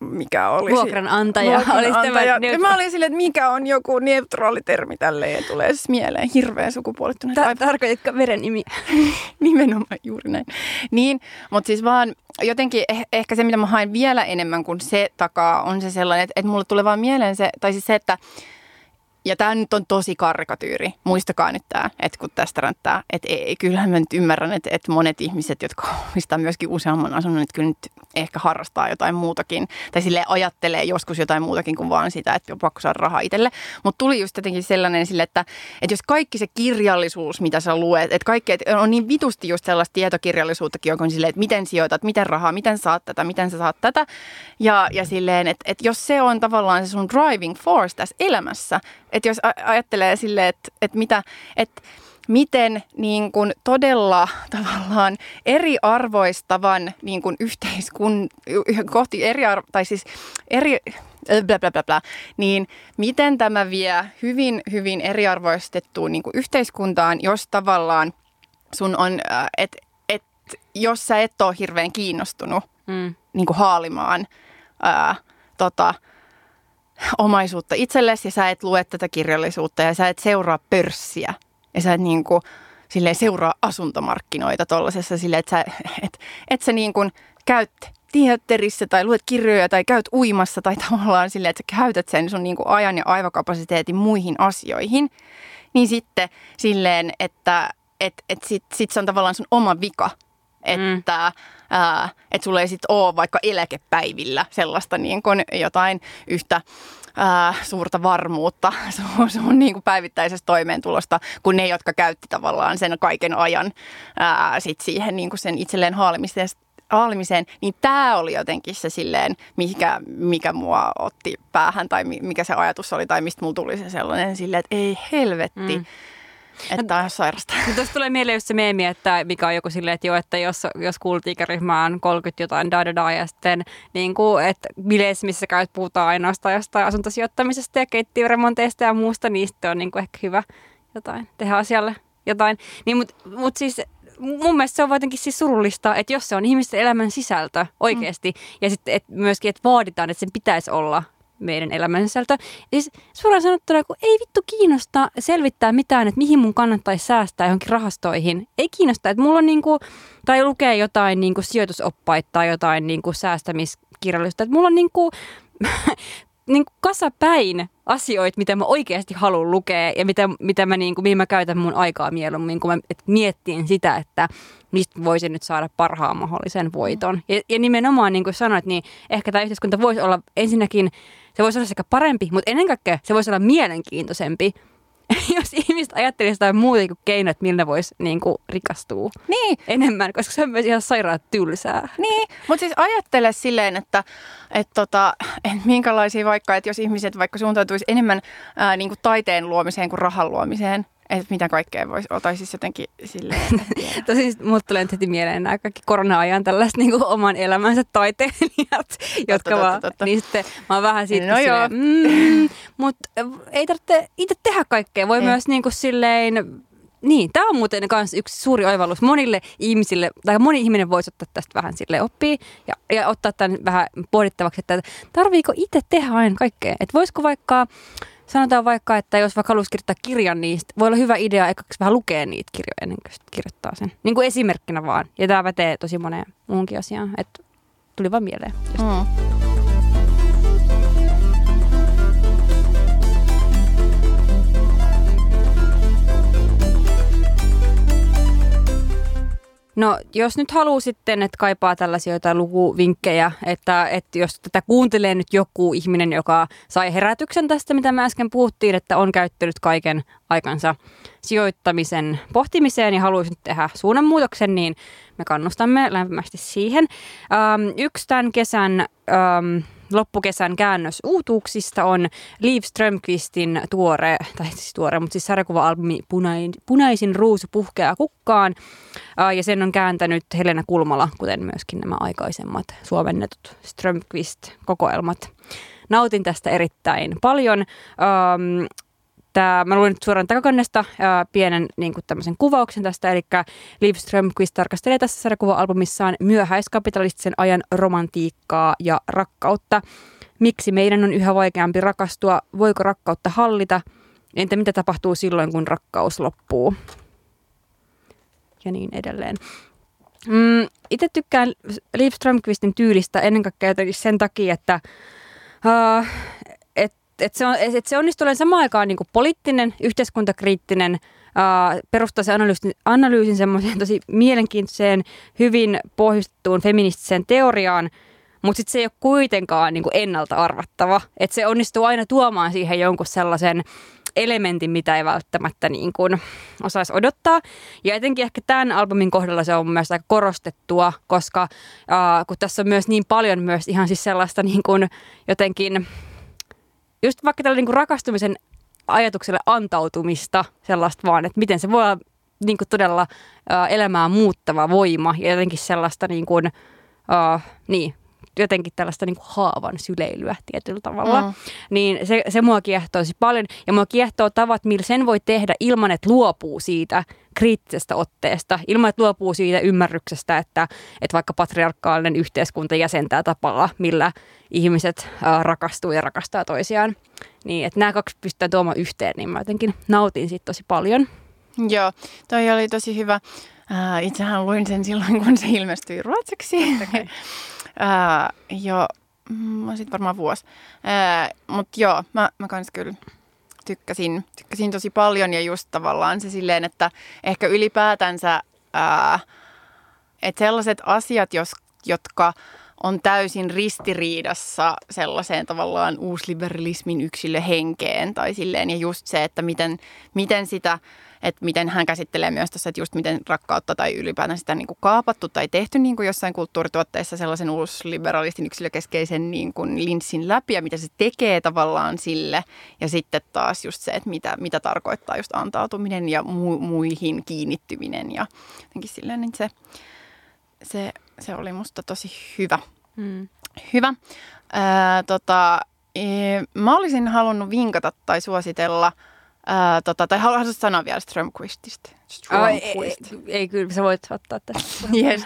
mikä oli. Vuokranantaja. Vuokranantaja. Oli ja mä olin silleen, että mikä on joku neutraali termi tälle ja tulee siis mieleen hirveän sukupuolittunut. Ta- tarkoititko nimi? Nimenomaan juuri näin. Niin, mutta siis vaan jotenkin eh- ehkä se, mitä mä haen vielä enemmän kuin se takaa, on se sellainen, että, että mulle tulee vaan mieleen se, tai siis se, että ja tämä nyt on tosi karikatyyri. Muistakaa nyt tämä, että kun tästä ränttää, että ei, kyllähän mä nyt ymmärrän, että, että monet ihmiset, jotka omistaa myöskin useamman asunnon, että kyllä nyt ehkä harrastaa jotain muutakin. Tai sille ajattelee joskus jotain muutakin kuin vaan sitä, että on pakko saada rahaa itselle. Mutta tuli just jotenkin sellainen sille, että, että jos kaikki se kirjallisuus, mitä sä luet, että kaikki että on niin vitusti just sellaista tietokirjallisuuttakin, joka on silleen, että miten sijoitat, miten rahaa, miten saat tätä, miten sä saat tätä. Ja, ja silleen, että, että jos se on tavallaan se sun driving force tässä elämässä, että jos ajattelee silleen, että, että mitä, että miten niin kuin todella tavallaan eriarvoistavan niin kuin yhteiskun, kohti eri, tai siis eri, bla bla bla bla, niin miten tämä vie hyvin, hyvin eriarvoistettuun niin kuin yhteiskuntaan, jos tavallaan sun on, että et, jos sä et ole hirveän kiinnostunut mm. niin kuin haalimaan ää, tota, omaisuutta itsellesi ja sä et lue tätä kirjallisuutta ja sä et seuraa pörssiä. Ja sä et niin kuin, silleen seuraa asuntomarkkinoita tuollaisessa silleen, että sä, et, et sä niin kuin käyt teatterissa tai luet kirjoja tai käyt uimassa tai tavallaan silleen, että sä käytät sen sun niin kuin ajan ja aivokapasiteetin muihin asioihin, niin sitten silleen, että et, et sit, sit se on tavallaan sun oma vika, että mm. ää, et sulla ei sitten ole vaikka eläkepäivillä sellaista niin kuin jotain yhtä ää, suurta varmuutta sun, sun niin kuin päivittäisestä toimeentulosta kuin ne, jotka käytti tavallaan sen kaiken ajan ää, sit siihen niin kuin sen itselleen haalimiseen haalimiseen, niin tämä oli jotenkin se silleen, mikä, mikä mua otti päähän tai mikä se ajatus oli tai mistä mulla tuli se sellainen silleen, että ei helvetti. Mm että on sairasta. Tuossa tulee mieleen just se meemi, että mikä on joku silleen, että, jo, että jos, jos kultiikäryhmä on 30 jotain da da da ja sitten niin kuin, että bileissä, missä käyt, puhutaan ainoastaan jostain asuntosijoittamisesta ja keittiöremonteista ja muusta, niin sitten on niin kuin ehkä hyvä jotain tehdä asialle jotain. Niin, Mutta mut siis mun mielestä se on jotenkin siis surullista, että jos se on ihmisten elämän sisältö oikeasti, mm. ja sitten et myöskin, että vaaditaan, että sen pitäisi olla meidän elämän sisältö. Siis suoraan sanottuna, kun ei vittu kiinnosta selvittää mitään, että mihin mun kannattaisi säästää johonkin rahastoihin. Ei kiinnosta, että mulla on niinku, tai lukee jotain niinku sijoitusoppaita tai jotain niinku säästämiskirjallisuutta. Että mulla on niinku, niin kuin kasapäin asioita, mitä mä oikeasti haluan lukea ja mitä, mitä mä, niin kuin, mihin mä käytän mun aikaa mieluummin, kun mä et miettiin sitä, että mistä voisin nyt saada parhaan mahdollisen voiton. Ja, ja nimenomaan, niin kuin sanoit, niin ehkä tämä yhteiskunta voisi olla ensinnäkin, se voisi olla sekä parempi, mutta ennen kaikkea se voisi olla mielenkiintoisempi jos ihmiset ajattelisi jotain muuta kuin keinot, millä ne voisi niin kuin, rikastua niin. enemmän, koska se on myös ihan sairaan tylsää. Niin, mutta siis ajattele silleen, että et tota, et minkälaisia vaikka, että jos ihmiset vaikka suuntautuisi enemmän ää, niin kuin taiteen luomiseen kuin rahan luomiseen, että mitä kaikkea voisi olla, tai siis jotenkin silleen. Tosi siis mulle tulee heti mieleen nämä kaikki korona-ajan tällaiset niin oman elämänsä taiteilijat, jotka totta, vaan, totta. niin sitten mä oon vähän siitä no silleen, mm, mutta ei tarvitse itse tehdä kaikkea, voi ei. myös niin kuin silleen niin, tämä on muuten myös yksi suuri oivallus monille ihmisille, tai moni ihminen voisi ottaa tästä vähän sille oppia ja, ja ottaa tämän vähän pohdittavaksi, että tarviiko itse tehdä aina kaikkea. Että voisiko vaikka sanotaan vaikka, että jos vaikka haluaisi kirjoittaa kirjan, niin voi olla hyvä idea ekaksi vähän lukea niitä kirjoja ennen kuin kirjoittaa sen. Niin kuin esimerkkinä vaan. Ja tämä pätee tosi moneen muunkin asiaan. Että tuli vaan mieleen. Mm. No jos nyt haluaa sitten, että kaipaa tällaisia jotain lukuvinkkejä, että, että jos tätä kuuntelee nyt joku ihminen, joka sai herätyksen tästä, mitä mä äsken puhuttiin, että on käyttänyt kaiken aikansa sijoittamisen pohtimiseen ja haluaisi nyt tehdä suunnanmuutoksen, niin me kannustamme lämpimästi siihen. Ähm, yksi tämän kesän ähm, loppukesän käännös uutuuksista on Liv Strömqvistin tuore, tai siis tuore, mutta siis sarjakuva-albumi Punain, Punaisin ruusu puhkeaa kukkaan. ja sen on kääntänyt Helena Kulmala, kuten myöskin nämä aikaisemmat suomennetut Strömqvist-kokoelmat. Nautin tästä erittäin paljon. Että mä luin nyt suoraan takakannesta ää, pienen niin kuin tämmöisen kuvauksen tästä, eli Liv Strömquist tarkastelee tässä sarjakuva-albumissaan myöhäiskapitalistisen ajan romantiikkaa ja rakkautta. Miksi meidän on yhä vaikeampi rakastua? Voiko rakkautta hallita? Entä mitä tapahtuu silloin, kun rakkaus loppuu? Ja niin edelleen. Mm, itse tykkään Liv Strömqvistin tyylistä ennen kaikkea sen takia, että uh, et, et se, on, et se onnistuu olemaan samaan aikaan niin poliittinen, yhteiskuntakriittinen, perustaa se analyysin, analyysin semmoiseen tosi mielenkiintoiseen, hyvin pohjustettuun feministiseen teoriaan, mutta sitten se ei ole kuitenkaan niin ennalta arvattava. Että se onnistuu aina tuomaan siihen jonkun sellaisen elementin, mitä ei välttämättä niin kuin osaisi odottaa. Ja etenkin ehkä tämän albumin kohdalla se on myös aika korostettua, koska äh, kun tässä on myös niin paljon myös ihan siis sellaista niin kuin jotenkin, just vaikka tällä niin rakastumisen ajatukselle antautumista sellaista vaan, että miten se voi olla niin kuin todella äh, elämää muuttava voima ja jotenkin sellaista niin kuin, äh, niin, jotenkin tällaista niin kuin haavan syleilyä tietyllä tavalla. Mm. Niin se, se mua kiehtoo tosi paljon. Ja mua kiehtoo tavat, millä sen voi tehdä ilman, että luopuu siitä kriittisestä otteesta, ilman, että luopuu siitä ymmärryksestä, että, että vaikka patriarkaalinen yhteiskunta jäsentää tapaa, millä ihmiset äh, rakastuu ja rakastaa toisiaan. Niin, että nämä kaksi pystytään tuomaan yhteen, niin mä jotenkin nautin siitä tosi paljon. Joo, toi oli tosi hyvä. Äh, itsehän luin sen silloin, kun se ilmestyi ruotsiksi. Okay. Ää, jo, mm, sitten varmaan vuosi. Mutta joo, mä, mä kans kyllä tykkäsin, tykkäsin tosi paljon ja just tavallaan se silleen, että ehkä ylipäätänsä, ää, että sellaiset asiat, jos, jotka on täysin ristiriidassa sellaiseen tavallaan uusliberalismin yksilöhenkeen tai silleen ja just se, että miten, miten sitä että miten hän käsittelee myös tässä, että just miten rakkautta tai ylipäätään sitä niin kuin kaapattu tai tehty niin kuin jossain kulttuurituotteissa sellaisen uusliberalistin yksilökeskeisen niin kuin linssin läpi ja mitä se tekee tavallaan sille. Ja sitten taas just se, että mitä, mitä tarkoittaa just antautuminen ja mu- muihin kiinnittyminen ja jotenkin silleen, niin se, se, se oli musta tosi hyvä. Mm. Hyvä. Ää, tota, e, mä olisin halunnut vinkata tai suositella – Ää, tota, tai haluaisin sanoa vielä Strömquististä? Strömquist. Oh, ei, ei, ei, kyllä sä voit ottaa tästä. yes.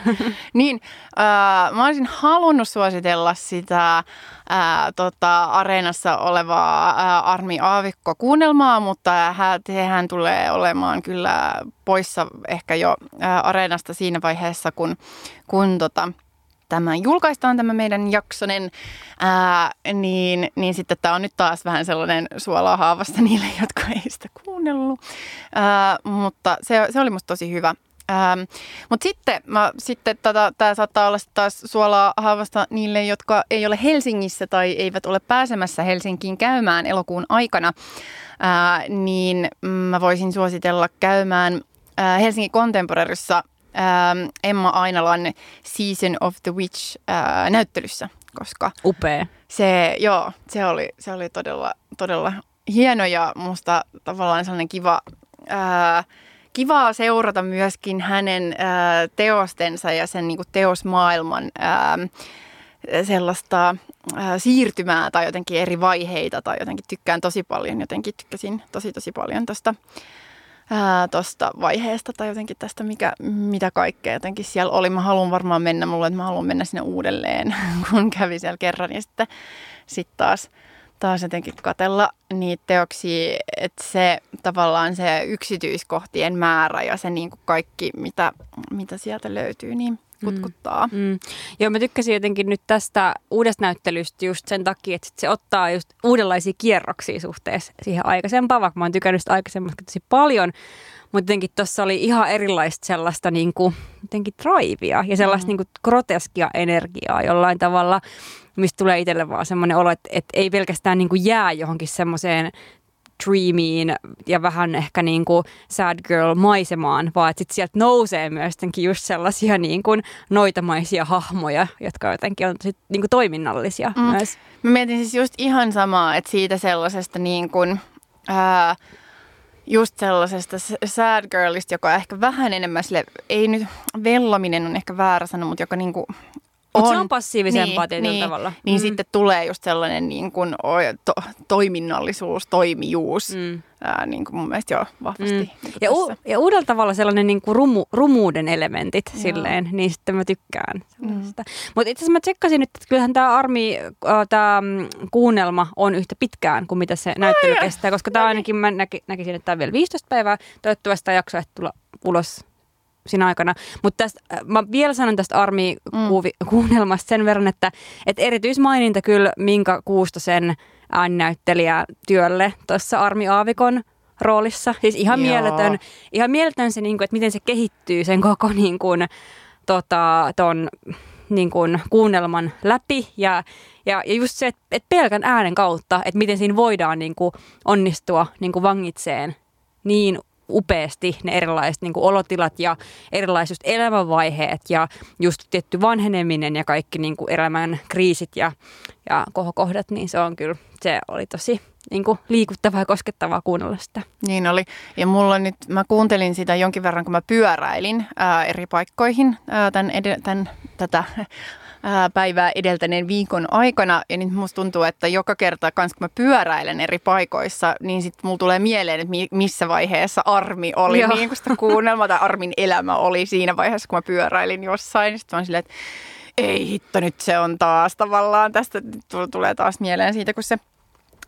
niin, äh, mä olisin halunnut suositella sitä ää, tota, areenassa olevaa ää, Armi Aavikko-kuunnelmaa, mutta hän, sehän tulee olemaan kyllä poissa ehkä jo ää, areenasta siinä vaiheessa, kun, kun tota, tämä julkaistaan tämä meidän jaksonen, ää, niin, niin sitten tämä on nyt taas vähän sellainen suolaa haavasta niille, jotka ei sitä kuunnellut. Ää, mutta se, se oli musta tosi hyvä. Ähm, Mutta sitten, sitten tota, tämä saattaa olla taas suolaa haavasta niille, jotka ei ole Helsingissä tai eivät ole pääsemässä Helsinkiin käymään elokuun aikana. Ää, niin mä voisin suositella käymään ää, Helsingin Contemporaryssa ähm, Emma Ainalan Season of the Witch äh, näyttelyssä, koska Upea. Se, joo, se oli, se oli todella, todella hieno ja musta tavallaan sellainen kiva, äh, kivaa seurata myöskin hänen äh, teostensa ja sen niin kuin teosmaailman äh, sellaista äh, siirtymää tai jotenkin eri vaiheita tai jotenkin tykkään tosi paljon, jotenkin tykkäsin tosi tosi paljon tuosta tuosta vaiheesta tai jotenkin tästä, mikä, mitä kaikkea jotenkin siellä oli. Mä haluan varmaan mennä, mulle, että mä haluan mennä sinne uudelleen, kun kävi siellä kerran. Ja sitten sit taas, taas jotenkin katella niitä teoksia, että se tavallaan se yksityiskohtien määrä ja se niin kuin kaikki, mitä, mitä sieltä löytyy, niin – kutkuttaa. Mm. Mm. Joo, mä tykkäsin jotenkin nyt tästä uudesta näyttelystä just sen takia, että se ottaa just uudenlaisia kierroksia suhteessa siihen aikaisempaan, vaikka mä oon tykännyt sitä aikaisemmasta tosi paljon. Mutta jotenkin tuossa oli ihan erilaista sellaista niin kuin, jotenkin drivea ja sellaista mm. niin kuin groteskia energiaa jollain tavalla, mistä tulee itselle vaan semmoinen olo, että, että ei pelkästään niin kuin jää johonkin semmoiseen dreamiin ja vähän ehkä niin kuin sad girl maisemaan, vaan että sit sieltä nousee myös just sellaisia niin kuin noitamaisia hahmoja, jotka jotenkin on sit niin kuin toiminnallisia mm. myös. Mä mietin siis just ihan samaa, että siitä sellaisesta niin kuin, ää, just sellaisesta sad girlista, joka ehkä vähän enemmän sille, ei nyt vellominen on ehkä väärä sana, mutta joka niin Mutta se on passiivisempaa niin, tietyllä niin, tavalla. Niin mm. sitten tulee just sellainen niin kuin, to, toiminnallisuus, toimijuus. Mm. Ää, niin kuin mun mielestä joo, vahvasti. Mm. Niin ja, u- ja uudella tavalla sellainen niin kuin rumu, rumuuden elementit joo. silleen, niin sitten mä tykkään mm. Mutta itse asiassa mä tsekkasin nyt, että kyllähän tämä Armi, äh, tämä mm, kuunnelma on yhtä pitkään kuin mitä se näyttely Ai kestää, koska tämä ainakin mä näki, näkisin, että tämä on vielä 15 päivää. Toivottavasti tämä jakso tulla ulos siinä aikana. Mutta äh, mä vielä sanon tästä Armi-kuunnelmasta sen verran, että, että erityismaininta kyllä Minka Kuustosen ääninäyttelijä työlle tuossa Armi Aavikon roolissa. Siis ihan Joo. mieletön, ihan mieletön se, niin kuin, että miten se kehittyy sen koko niin kuin, tota, ton, niin kuin, kuunnelman läpi ja, ja, ja just se, että, että pelkän äänen kautta, että miten siinä voidaan niin kuin, onnistua niin kuin vangitseen niin upeasti ne erilaiset niin kuin olotilat ja erilaiset elämänvaiheet ja just tietty vanheneminen ja kaikki niin kuin elämän kriisit ja, ja kohokohdat, niin se on kyllä, se oli tosi niin kuin liikuttavaa ja koskettavaa kuunnella sitä. Niin oli. Ja mulla nyt, mä kuuntelin sitä jonkin verran, kun mä pyöräilin ää, eri paikkoihin ää, tämän, tämän, tätä päivää edeltäneen viikon aikana. Ja nyt musta tuntuu, että joka kerta, kans kun mä pyöräilen eri paikoissa, niin sitten mulla tulee mieleen, että missä vaiheessa Armi oli, Joo. niin kuin sitä kuunnelma tai Armin elämä oli siinä vaiheessa, kun mä pyöräilin jossain. Sitten mä silleen, että ei hitto, nyt se on taas tavallaan, tästä tulee taas mieleen siitä, kun se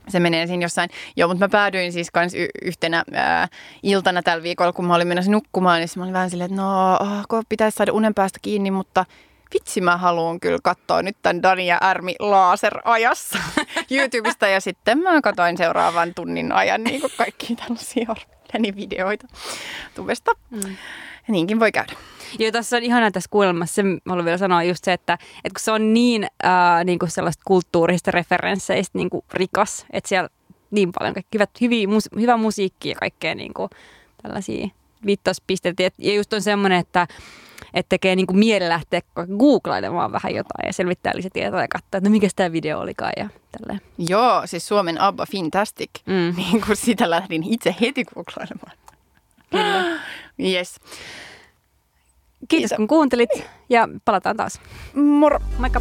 se menee siinä jossain. Joo, mutta mä päädyin siis kans y- yhtenä ää, iltana tällä viikolla, kun mä olin menossa nukkumaan, niin mä olin vähän silleen, että no, oh, pitäisi saada unen päästä kiinni, mutta vitsi mä haluan kyllä katsoa nyt tämän Dani ja Ärmi laserajassa YouTubesta ja sitten mä katsoin seuraavan tunnin ajan niin kuin kaikki tällaisia videoita tubesta. Mm. Niinkin voi käydä. Joo, tässä on ihanaa tässä kuulemassa, se haluan vielä sanoa just se, että, että kun se on niin, äh, niin kuin sellaista kulttuurista referensseistä niin kuin rikas, että siellä niin paljon kaikki hyvät, hyviä, mus, hyvä musiikki ja kaikkea niin kuin tällaisia viittauspisteitä. Ja just on semmoinen, että että tekee niin kuin mieli lähteä googlailemaan vähän jotain ja selvittää lisätietoa ja katsoa, että no mikä tämä video olikaan ja tälleen. Joo, siis Suomen ABBA Fantastic. Mm. Niin kuin sitä lähdin itse heti googlailemaan. Kyllä. Yes. Kiitos kun kuuntelit ja palataan taas. Moro. Moikka.